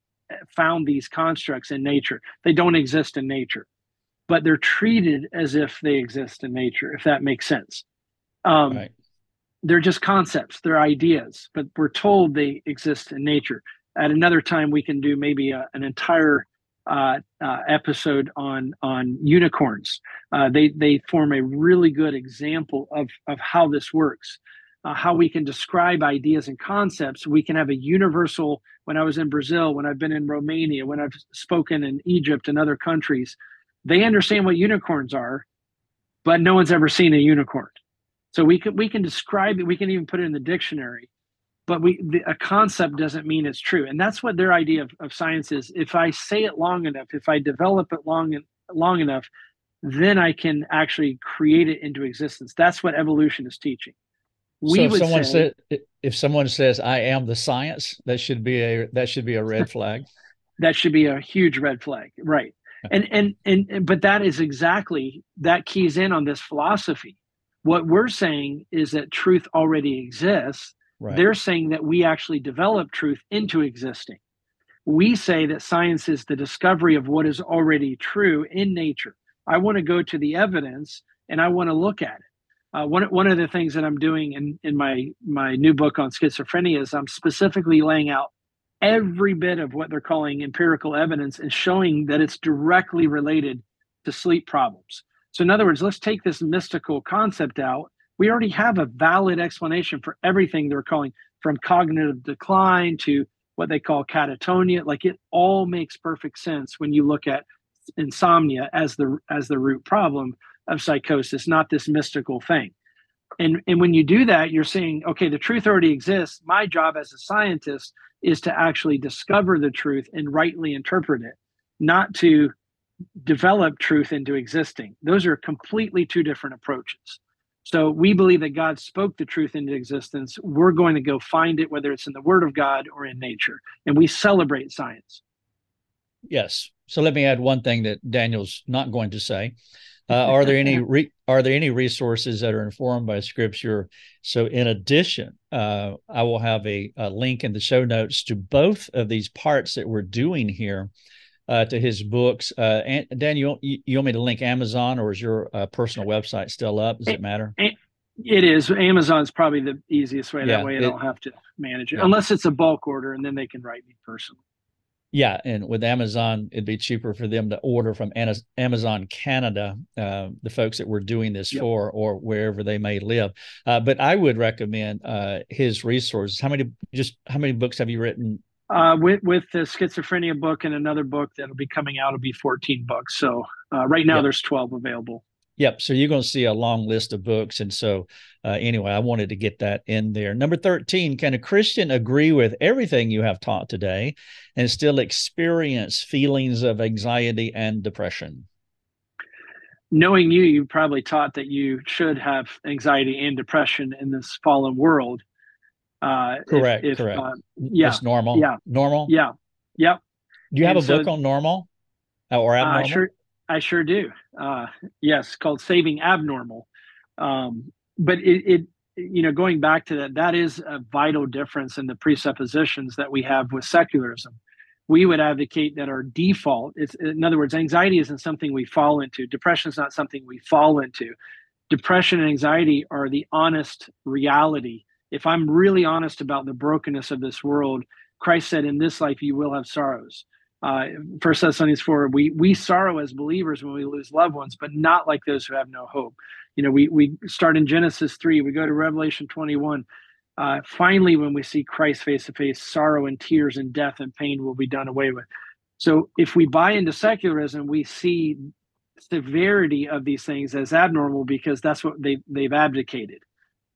found these constructs in nature. They don't exist in nature, but they're treated as if they exist in nature. If that makes sense. Um, right. They're just concepts. They're ideas, but we're told they exist in nature. At another time, we can do maybe a, an entire uh, uh, episode on on unicorns. Uh, they they form a really good example of of how this works, uh, how we can describe ideas and concepts. We can have a universal. When I was in Brazil, when I've been in Romania, when I've spoken in Egypt and other countries, they understand what unicorns are, but no one's ever seen a unicorn. So we can we can describe it. We can even put it in the dictionary but we the, a concept doesn't mean it's true. And that's what their idea of, of science is. If i say it long enough if i develop it long long enough then i can actually create it into existence. That's what evolution is teaching. We so if someone say, said, if someone says i am the science that should be a that should be a red flag? That should be a huge red flag right. And, and and and but that is exactly that keys in on this philosophy. What we're saying is that truth already exists Right. They're saying that we actually develop truth into existing. We say that science is the discovery of what is already true in nature. I want to go to the evidence and I want to look at it. Uh, one, one of the things that I'm doing in, in my, my new book on schizophrenia is I'm specifically laying out every bit of what they're calling empirical evidence and showing that it's directly related to sleep problems. So, in other words, let's take this mystical concept out we already have a valid explanation for everything they're calling from cognitive decline to what they call catatonia. Like it all makes perfect sense when you look at insomnia as the as the root problem of psychosis not this mystical thing. And and when you do that you're saying okay the truth already exists. My job as a scientist is to actually discover the truth and rightly interpret it not to develop truth into existing. Those are completely two different approaches so we believe that God spoke the truth into existence. We're going to go find it, whether it's in the Word of God or in nature. And we celebrate science. Yes. So let me add one thing that Daniel's not going to say. Uh, are there any re- are there any resources that are informed by Scripture? So, in addition, uh, I will have a, a link in the show notes to both of these parts that we're doing here uh, to his books. Uh, and Dan, you, you want me to link Amazon or is your uh, personal website still up? Does it matter? It is. Amazon's probably the easiest way. Yeah, that way I don't have to manage it yeah. unless it's a bulk order and then they can write me personally. Yeah, and with Amazon, it'd be cheaper for them to order from Amazon Canada, uh, the folks that we're doing this yep. for, or wherever they may live. Uh, but I would recommend uh, his resources. How many just how many books have you written uh, with with the schizophrenia book and another book that'll be coming out, it'll be 14 books. So uh, right now yep. there's 12 available. Yep. So you're going to see a long list of books. And so, uh, anyway, I wanted to get that in there. Number 13 Can a Christian agree with everything you have taught today and still experience feelings of anxiety and depression? Knowing you, you probably taught that you should have anxiety and depression in this fallen world. Uh, correct. If, correct. Uh, yeah. It's normal. Yeah. Normal. Yeah. Yep. Do you have and a so, book on normal or abnormal? I sure, I sure do. Uh, yes, called Saving Abnormal. Um, but it, it you know, going back to that, that is a vital difference in the presuppositions that we have with secularism. We would advocate that our default, it's in other words, anxiety isn't something we fall into. Depression is not something we fall into. Depression and anxiety are the honest reality. If I'm really honest about the brokenness of this world, Christ said, "In this life you will have sorrows." First Uh, First Thessalonians four, we we sorrow as believers when we lose loved ones, but not like those who have no hope. You know we we start in genesis 3 we go to revelation 21 uh, finally when we see christ face to face sorrow and tears and death and pain will be done away with. So if we buy into secularism we see severity of these things as abnormal because that's what they, they've abdicated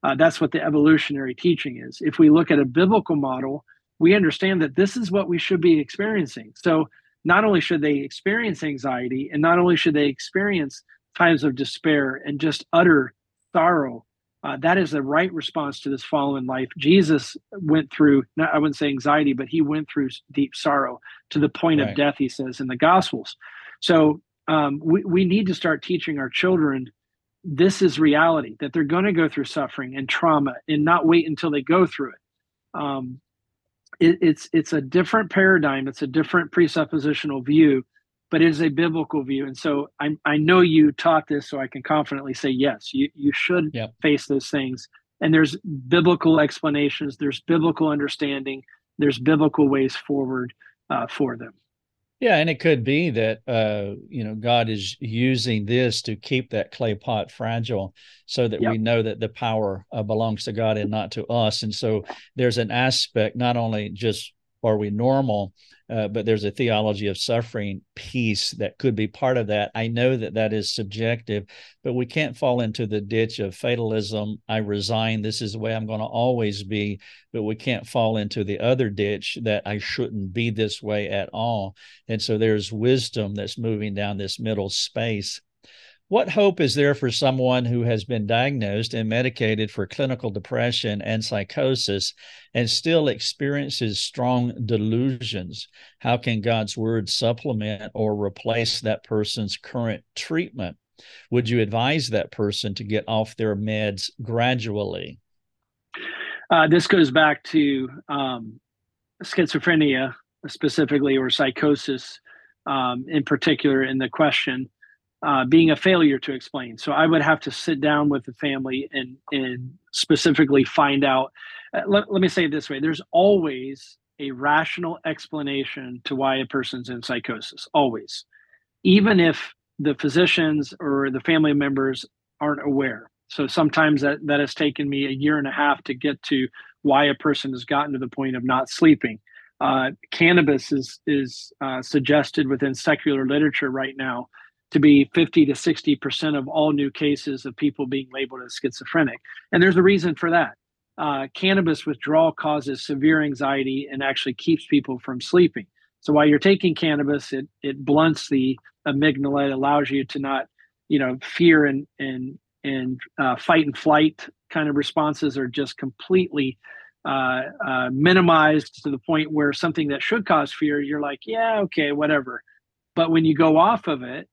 uh, that's what the evolutionary teaching is if we look at a biblical model we understand that this is what we should be experiencing so not only should they experience anxiety and not only should they experience times of despair and just utter sorrow. Uh, that is the right response to this fallen life. Jesus went through, not, I wouldn't say anxiety, but he went through deep sorrow to the point right. of death, he says in the Gospels. So um, we, we need to start teaching our children this is reality, that they're going to go through suffering and trauma and not wait until they go through it. Um, it it's, it's a different paradigm, it's a different presuppositional view but it is a biblical view. And so I, I know you taught this, so I can confidently say, yes, you, you should yep. face those things. And there's biblical explanations, there's biblical understanding, there's biblical ways forward uh, for them. Yeah, and it could be that uh, you know God is using this to keep that clay pot fragile, so that yep. we know that the power uh, belongs to God and not to us. And so there's an aspect not only just are we normal, uh, but there's a theology of suffering piece that could be part of that. I know that that is subjective, but we can't fall into the ditch of fatalism. I resign. This is the way I'm going to always be. But we can't fall into the other ditch that I shouldn't be this way at all. And so there's wisdom that's moving down this middle space. What hope is there for someone who has been diagnosed and medicated for clinical depression and psychosis and still experiences strong delusions? How can God's word supplement or replace that person's current treatment? Would you advise that person to get off their meds gradually? Uh, this goes back to um, schizophrenia specifically or psychosis um, in particular in the question uh, being a failure to explain. So I would have to sit down with the family and and specifically find out. Uh, let, let me say it this way: there's always a rational explanation to why a person's in psychosis. Always, even if the physicians or the family members aren't aware. So sometimes that that has taken me a year and a half to get to why a person has gotten to the point of not sleeping. Uh, cannabis is is uh, suggested within secular literature right now to be 50 to 60% of all new cases of people being labeled as schizophrenic. And there's a reason for that. Uh, cannabis withdrawal causes severe anxiety and actually keeps people from sleeping. So while you're taking cannabis, it, it blunts the amygdala, it allows you to not, you know, fear and, and, and uh, fight and flight kind of responses are just completely uh, uh, minimized to the point where something that should cause fear, you're like, yeah, okay, whatever. But when you go off of it,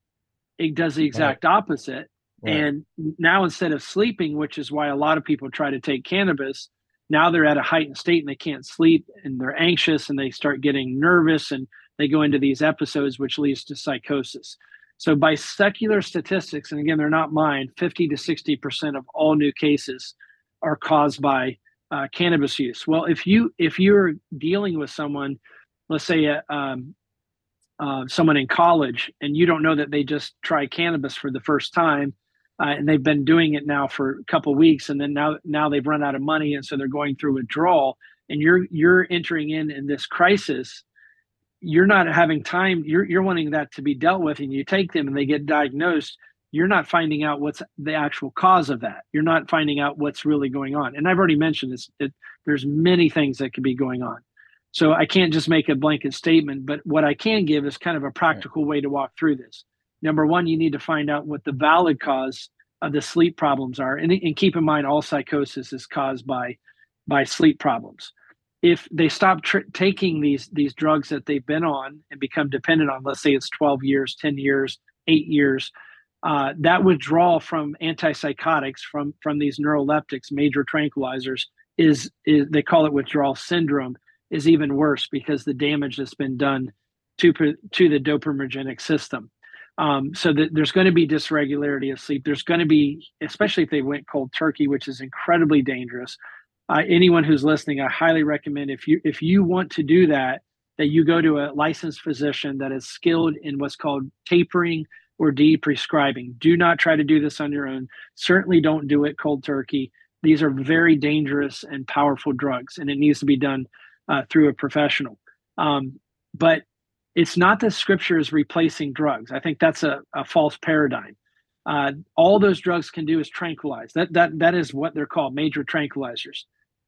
it does the exact right. opposite. Right. And now instead of sleeping, which is why a lot of people try to take cannabis, now they're at a heightened state and they can't sleep and they're anxious and they start getting nervous and they go into these episodes, which leads to psychosis. So, by secular statistics, and again, they're not mine, 50 to 60% of all new cases are caused by uh, cannabis use. Well, if you if you're dealing with someone, let's say a, um, uh, someone in college and you don't know that they just try cannabis for the first time uh, and they've been doing it now for a couple weeks and then now now they've run out of money and so they're going through withdrawal and you're you're entering in in this crisis you're not having time you're you're wanting that to be dealt with and you take them and they get diagnosed you're not finding out what's the actual cause of that. You're not finding out what's really going on. And i've already mentioned this it, there's many things that could be going on so I can't just make a blanket statement, but what I can give is kind of a practical way to walk through this. Number one, you need to find out what the valid cause of the sleep problems are, and, and keep in mind all psychosis is caused by by sleep problems. If they stop tr- taking these these drugs that they've been on and become dependent on, let's say it's 12 years, 10 years, eight years, uh, that withdrawal from antipsychotics, from from these neuroleptics, major tranquilizers, is is they call it withdrawal syndrome, is even worse because the damage that's been done to to the dopaminergic system. Um, so there's going to be dysregularity of sleep. There's going to be, especially if they went cold turkey, which is incredibly dangerous. Uh, anyone who's listening, I highly recommend if you if you want to do that, that you go to a licensed physician that is skilled in what's called tapering or de-prescribing. Do not try to do this on your own. Certainly don't do it cold turkey. These are very dangerous and powerful drugs, and it needs to be done uh, through a professional. Um, but it's not that scripture is replacing drugs. I think that's a, a false paradigm. Uh, all those drugs can do is tranquilize. That that that is what they're called, major tranquilizers.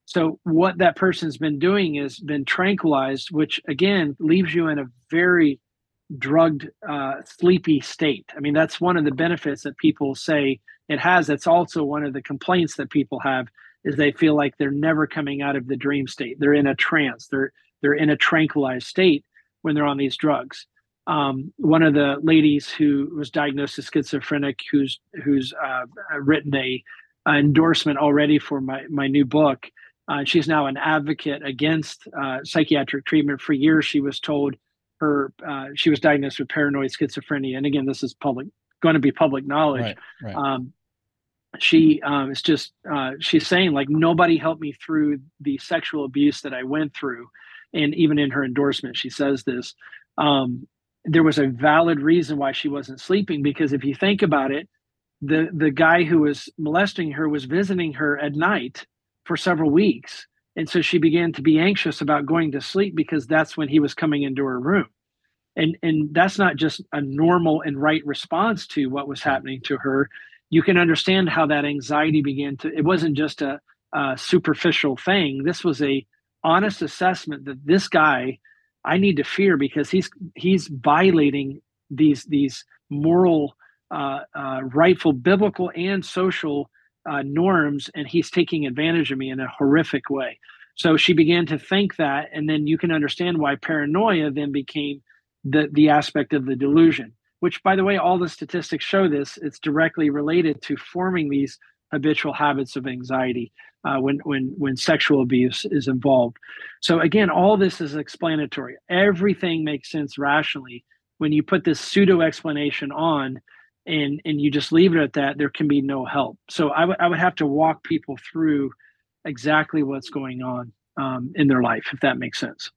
So what that person's been doing is been tranquilized, which again leaves you in a very drugged, uh, sleepy state. I mean, that's one of the benefits that people say it has. That's also one of the complaints that people have is they feel like they're never coming out of the dream state. They're in a trance. They're they're in a tranquilized state when they're on these drugs. Um, one of the ladies who was diagnosed as schizophrenic, who's who's uh, written a, a, endorsement already for my my new book. Uh, she's now an advocate against uh, psychiatric treatment. For years, she was told her uh, she was diagnosed with paranoid schizophrenia, and again, this is public going to be public knowledge. Right, right. Um, she um, is just uh, she's saying like nobody helped me through the sexual abuse that I went through, and even in her endorsement, she says this. Um, there was a valid reason why she wasn't sleeping because if you think about it, the the guy who was molesting her was visiting her at night for several weeks and so she began to be anxious about going to sleep because that's when he was coming into her room. And, and that's not just a normal and right response to what was happening to her. You can understand how that anxiety began to, it wasn't just a, a superficial thing. This was a honest assessment that this guy I need to fear because he's he's violating these these moral, uh, uh, rightful, biblical, and social uh, norms and he's taking advantage of me in a horrific way. So she began to think that, and then you can understand why paranoia then became the the aspect of the delusion. Which, by the way, all the statistics show this. It's directly related to forming these habitual habits of anxiety uh, when when when sexual abuse is involved. So again, all this is explanatory. Everything makes sense rationally when you put this pseudo explanation on and and you just leave it at that there can be no help so I, w- I would I would have to walk people through exactly what's going on um, in their life if that makes sense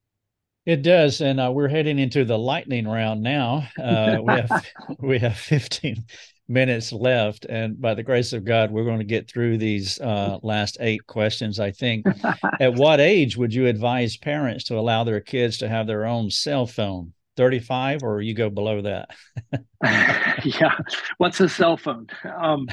it does and uh, we're heading into the lightning round now uh, we have we have 15 minutes left and by the grace of god we're going to get through these uh, last eight questions i think. At what age would you advise parents to allow their kids to have their own cell phone 35 or you go below that? Yeah. What's a cell phone? Um,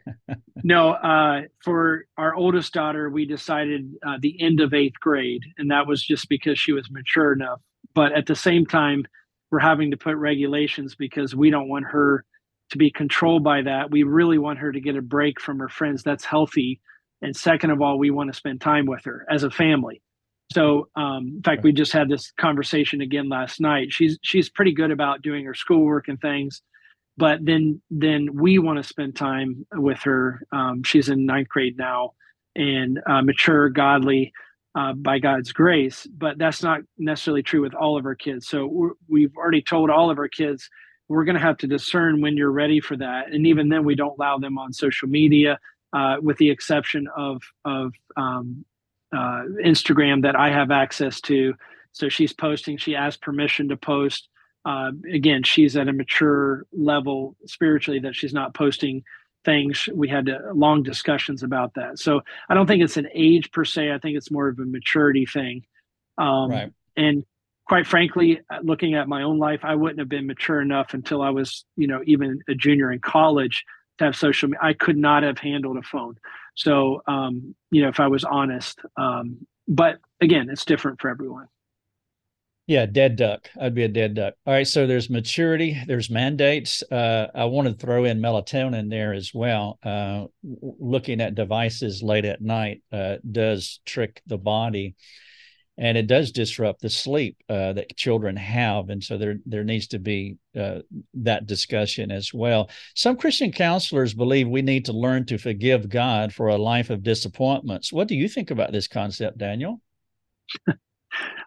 no uh, for our oldest daughter we decided uh, the end of eighth grade and that was just because she was mature enough. But at the same time we're having to put regulations because we don't want her to be controlled by that. We really want her to get a break from her friends that's healthy. And second of all we want to spend time with her as a family so, um, in fact, we just had this conversation again last night. She's she's pretty good about doing her schoolwork and things, but then then we want to spend time with her. Um, she's in ninth grade now, and uh, mature, godly, uh, by God's grace. But that's not necessarily true with all of our kids. So we've already told all of our kids we're going to have to discern when you're ready for that, and even then, we don't allow them on social media, uh, with the exception of of um, uh, Instagram that I have access to. So she's posting. She asked permission to post. Uh, again, she's at a mature level spiritually that she's not posting things. We had uh, long discussions about that. So I don't think it's an age per se. I think it's more of a maturity thing. Um, right. And quite frankly, uh, looking at my own life, I wouldn't have been mature enough until I was, you know, even a junior in college to have social media. I could not have handled a phone. So, um, you know, if I was honest, um, but again, it's different for everyone. Yeah, dead duck. I'd be a dead duck. All right. So there's maturity, there's mandates. Uh, I want to throw in melatonin there as well. Uh, looking at devices late at night uh, does trick the body. And it does disrupt the sleep uh, that children have and so there there needs to be uh, that discussion as well. Some christian counselors believe we need to learn to forgive god for a life of disappointments. What do you think about this concept daniel?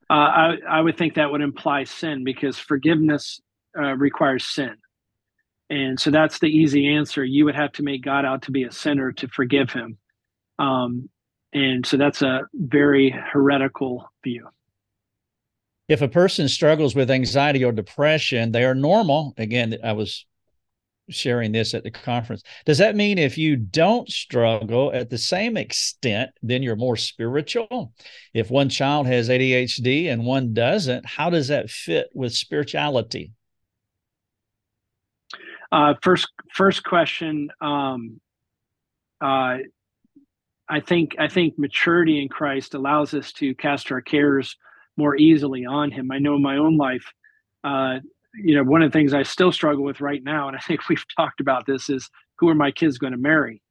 Uh, I, I would think that would imply sin because forgiveness uh, requires sin. And so that's the easy answer. You would have to make god out to be a sinner to forgive him. Um, and so that's a very heretical view. If a person struggles with anxiety or depression, they are normal. Again, I was sharing this at the conference. Does that mean if you don't struggle at the same extent, then you're more spiritual? If one child has ADHD and one doesn't, how does that fit with spirituality? Uh, first, first question. Um, uh, I think I think maturity in Christ allows us to cast our cares more easily on Him. I know in my own life, uh, you know, one of the things I still struggle with right now, and I think we've talked about this, is who are my kids going to marry?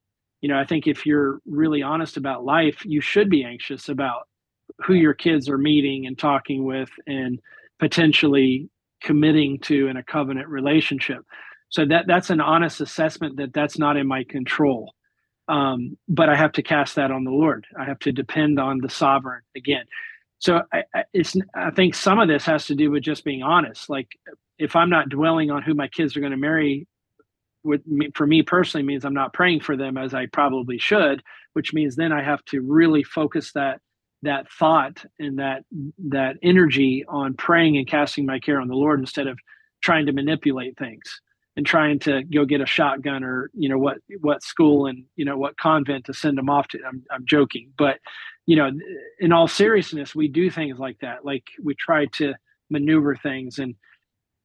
You know, I think if you're really honest about life, you should be anxious about who your kids are meeting and talking with, and potentially committing to in a covenant relationship. So that that's an honest assessment that that's not in my control um, but I have to cast that on the Lord. I have to depend on the sovereign again. So I, it's I think some of this has to do with just being honest. Like if I'm not dwelling on who my kids are going to marry, with me, for me personally means I'm not praying for them as I probably should, which means then I have to really focus that that thought and that that energy on praying and casting my care on the Lord instead of trying to manipulate things and trying to go get a shotgun or you know what what school and you know what convent to send them off to i'm, I'm joking but you know in all seriousness we do things like that like we try to maneuver things and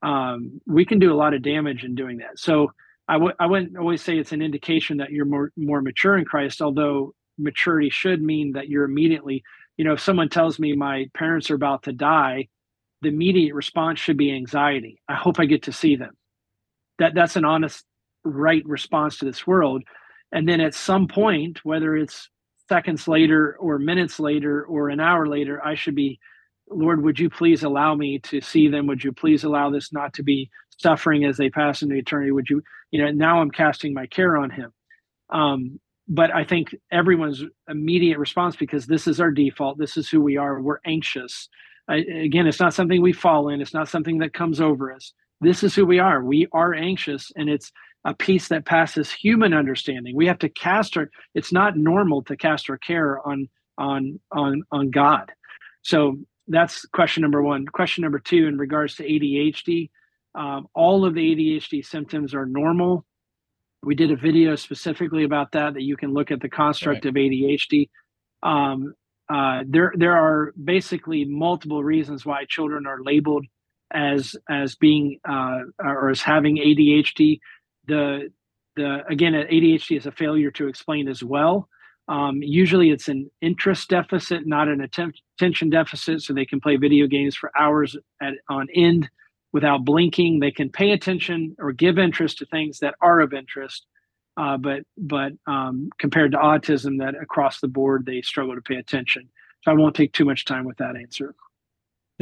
um, we can do a lot of damage in doing that. So I w- I wouldn't always say it's an indication that you're more more mature in christ although maturity should mean that you're immediately you know if someone tells me my parents are about to die the immediate response should be anxiety. I hope i get to see them that that's an honest right response to this world. And then at some point whether it's seconds later or minutes later or an hour later i should be lord would you please allow me to see them? Would you please allow this not to be suffering as they pass into eternity? Would you you know now i'm casting my care on him. Um, but i think everyone's immediate response because this is our default this is who we are we're anxious. I, again it's not something we fall in it's not something that comes over us this is who we are. We are anxious, and it's a peace that passes human understanding. We have to cast our. It's not normal to cast our care on on on on God. So that's question number one. Question number two, in regards to ADHD, um, all of the ADHD symptoms are normal. We did a video specifically about that. That you can look at the construct right. of ADHD. Um, uh, there there are basically multiple reasons why children are labeled as as being uh, or as having ADHD. The the again, ADHD is a failure to explain as well. Um, usually, it's an interest deficit, not an attention deficit. So they can play video games for hours at, on end without blinking. They can pay attention or give interest to things that are of interest. Uh, but but um, compared to autism, that across the board they struggle to pay attention. So I won't take too much time with that answer.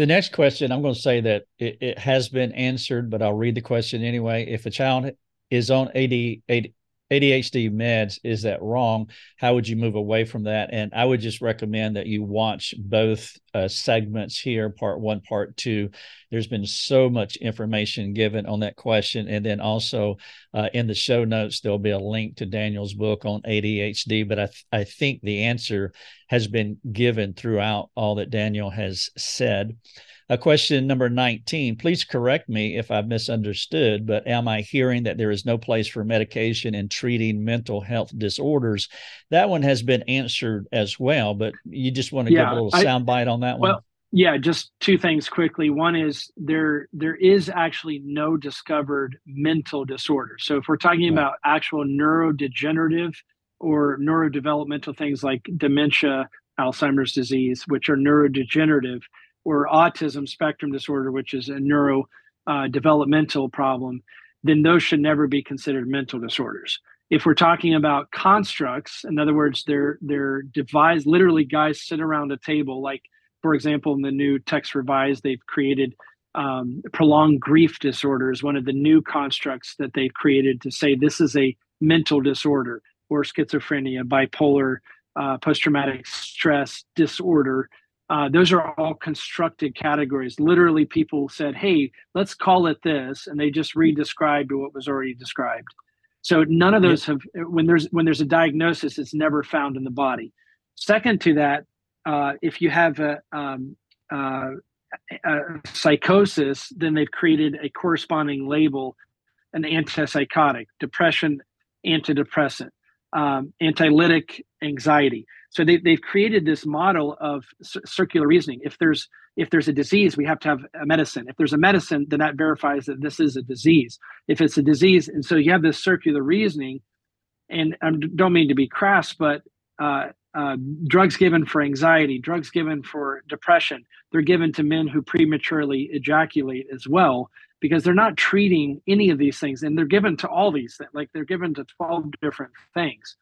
The next question, I'm going to say that it, it, has been answered, but I'll read the question anyway. If a child is on AD, AD, ADHD meds, is that wrong? How would you move away from that? And I would just recommend that you watch both uh, segments here, part one, part two. There's been so much information given on that question. And then also uh, in the show notes, there'll be a link to Daniel's book on ADHD. But I, th- I think the answer has been given throughout all that Daniel has said. A question number 19. Please correct me if I've misunderstood, but am I hearing that there is no place for medication in treating mental health disorders? That one has been answered as well, but you just want to yeah, give a little soundbite on that one? Well, yeah, just two things quickly. One is there there is actually no discovered mental disorder. So if we're talking right. about actual neurodegenerative or neurodevelopmental things like dementia, Alzheimer's disease, which are neurodegenerative, or autism spectrum disorder, which is a neuro uh, developmental problem, then those should never be considered mental disorders. If we're talking about constructs, in other words, they're they're devised literally guys sit around a table like for example, in the new text revised, they've created um, prolonged grief disorder is one of the new constructs that they've created to say this is a mental disorder or schizophrenia, bipolar, uh, post traumatic stress disorder. Uh, those are all constructed categories. Literally, people said, "Hey, let's call it this," and they just re-described what was already described. So none of those have. When there's when there's a diagnosis, it's never found in the body. Second to that, uh, if you have a, um, uh, a psychosis, then they've created a corresponding label, an antipsychotic, depression, antidepressant, um, anxiolytic, anxiety. So they, they've created this model of c- circular reasoning. If there's if there's a disease, we have to have a medicine. If there's a medicine, then that verifies that this is a disease. If it's a disease, and so you have this circular reasoning. And I don't mean to be crass, but uh, uh, drugs given for anxiety, drugs given for depression, they're given to men who prematurely ejaculate as well because they're not treating any of these things and they're given to all these things like they're given to 12 different things.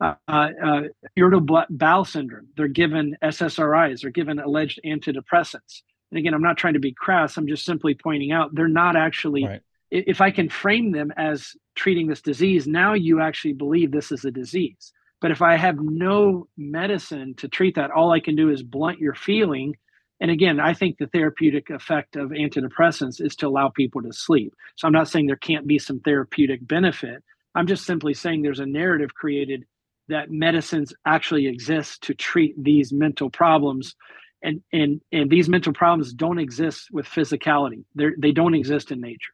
Uh, uh, irritable bowel syndrome they're given ssris they're given alleged antidepressants. And again i'm not trying to be crass i'm just simply pointing out they're not actually right. if i can frame them as treating this disease now you actually believe this is a disease but if I have no medicine to treat that, all I can do is blunt your feeling. And again, I think the therapeutic effect of antidepressants is to allow people to sleep. So I'm not saying there can't be some therapeutic benefit. I'm just simply saying there's a narrative created that medicines actually exist to treat these mental problems. And, and, and these mental problems don't exist with physicality. They're, they don't exist in nature.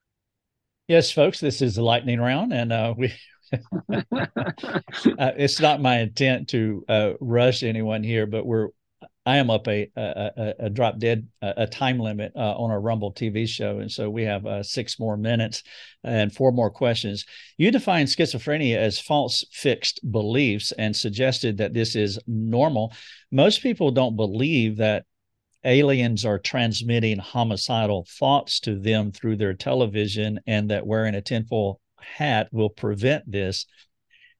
Yes, folks, this is the lightning round, and uh, we it's not my intent to uh, rush anyone here, but we're I am up a a, a drop dead a time limit uh, on our Rumble TV show, and so we have uh, six more minutes and four more questions. You define schizophrenia as false fixed beliefs and suggested that this is normal. Most people don't believe that aliens are transmitting homicidal thoughts to them through their television, and that wearing a tinfoil hat will prevent this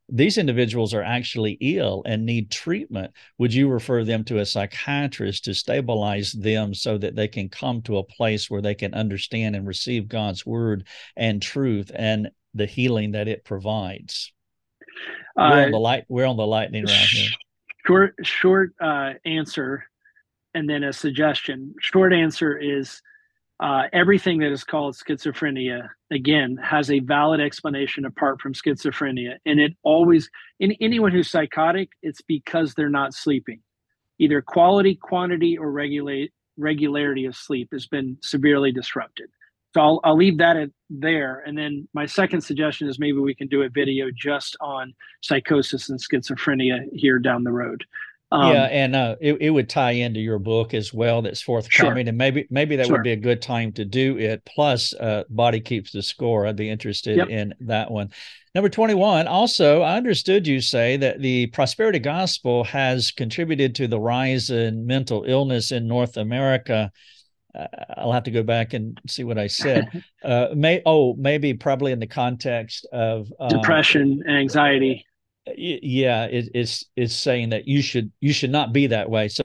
these individuals are actually ill and need treatment, would you refer them to a psychiatrist to stabilize them so that they can come to a place where they can understand and receive God's word and truth and the healing that it provides? Uh, we're on the light. We're on the lightning round here. Short, short uh, answer, and then a suggestion. Short answer is uh, everything that is called schizophrenia again has a valid explanation apart from schizophrenia. And it always in anyone who's psychotic it's because they're not sleeping. Either quality quantity or regulate regularity of sleep has been severely disrupted. So i'll, I'll leave that at there. And then my second suggestion is maybe we can do a video just on psychosis and schizophrenia here down the road um, yeah, and uh, it, it would tie into your book as well. That's forthcoming, sure. and maybe maybe that sure. would be a good time to do it. Plus, uh, body keeps the score. I'd be interested yep. in that one. Number twenty-one. Also, I understood you say that the prosperity gospel has contributed to the rise in mental illness in North America. Uh, I'll have to go back and see what I said. Uh, may oh maybe probably in the context of uh, depression, anxiety yeah it, it's it's saying that you should you should not be that way so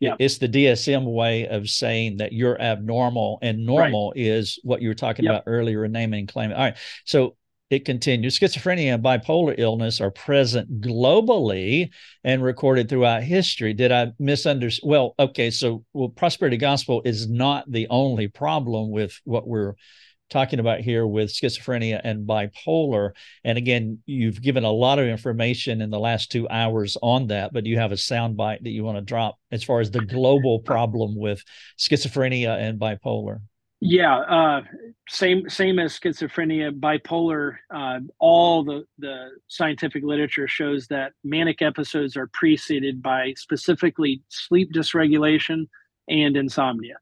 yeah. it's the dsm way of saying that you're abnormal and normal right. is what you were talking yep. about earlier naming and claiming all right so it continues schizophrenia and bipolar illness are present globally and recorded throughout history did i misunderstand well okay so well prosperity gospel is not the only problem with what we're talking about here with schizophrenia and bipolar. And again, you've given a lot of information in the last two hours on that, but you have a soundbite that you want to drop as far as the global problem with schizophrenia and bipolar. Yeah, uh, same same as schizophrenia, bipolar. Uh, all the the scientific literature shows that manic episodes are preceded by specifically sleep dysregulation and insomnia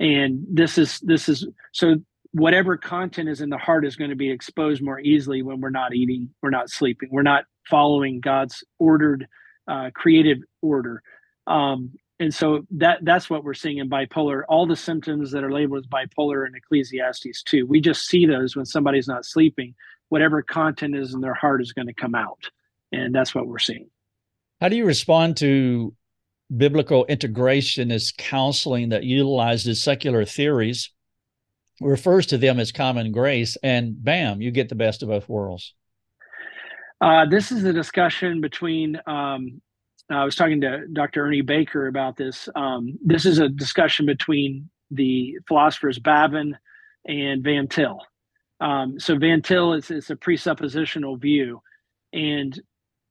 and this is this is so whatever content is in the heart is going to be exposed more easily when we're not eating, we're not sleeping, we're not following God's ordered, uh, creative order. Um, and so that that's what we're seeing in bipolar. All the symptoms that are labeled as bipolar in Ecclesiastes too. We just see those when somebody's not sleeping. Whatever content is in their heart is going to come out, and that's what we're seeing. How do you respond to biblical integrationist counseling that utilizes secular theories refers to them as common grace, and bam, you get the best of both worlds. Uh, this is a discussion between. Um, I was talking to Dr. Ernie Baker about this. Um, this is a discussion between the philosophers Babin and Van Til. Um, so Van Til is, is a presuppositional view, and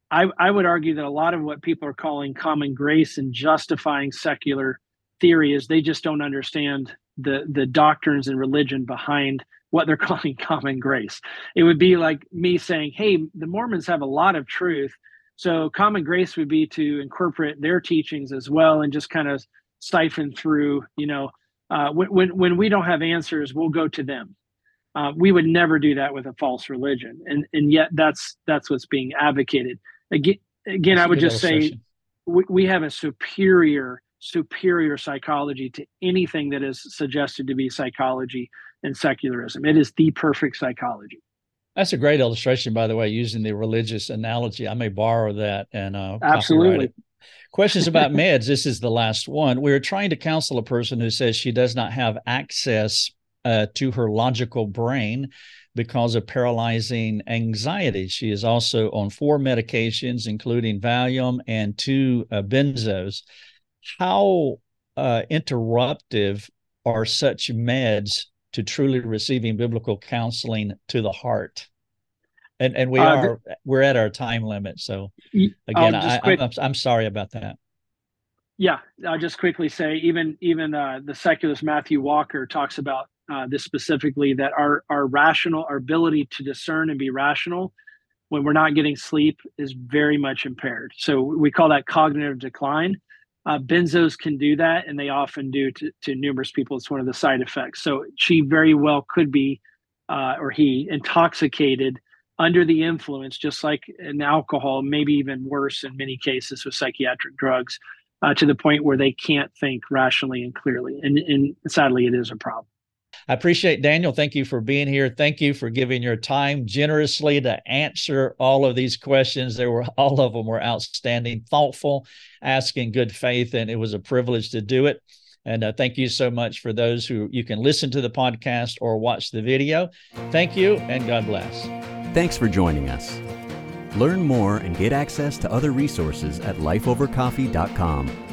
I, I would argue that a lot of what people are calling common grace and justifying secular theory is they just don't understand the the doctrines and religion behind what they're calling common grace. It would be like me saying, "Hey, the Mormons have a lot of truth, so common grace would be to incorporate their teachings as well and just kind of siphon through. You know, uh, when, when we don't have answers, we'll go to them. Uh, we would never do that with a false religion, and and yet that's that's what's being advocated. Again, again, I would just say we, we have a superior superior psychology to anything that is suggested to be psychology and secularism. It is the perfect psychology. That's a great illustration, by the way, using the religious analogy. I may borrow that and uh, absolutely. Questions about meds. This is the last one. We're trying to counsel a person who says she does not have access uh, to her logical brain because of paralyzing anxiety. She is also on four medications, including Valium and two uh, benzos how uh, interruptive are such meds to truly receiving biblical counseling to the heart? And and we uh, are we're at our time limit. So again, I, quick, I'm, I'm sorry about that. Yeah, I'll just quickly say even even uh, the secularist Matthew Walker talks about uh, this specifically that our our rational our ability to discern and be rational when we're not getting sleep is very much impaired. So we call that cognitive decline. Uh, benzos can do that, and they often do to, to numerous people. It's one of the side effects. So she very well could be, uh, or he, intoxicated under the influence, just like an alcohol, maybe even worse in many cases with psychiatric drugs, uh, to the point where they can't think rationally and clearly. And, and sadly, it is a problem. I appreciate Daniel. Thank you for being here. Thank you for giving your time generously to answer all of these questions. They were all of them were outstanding, thoughtful, asking good faith, and it was a privilege to do it. And uh, thank you so much for those who you can listen to the podcast or watch the video. Thank you, and God bless. Thanks for joining us. Learn more and get access to other resources at lifeovercoffee.com.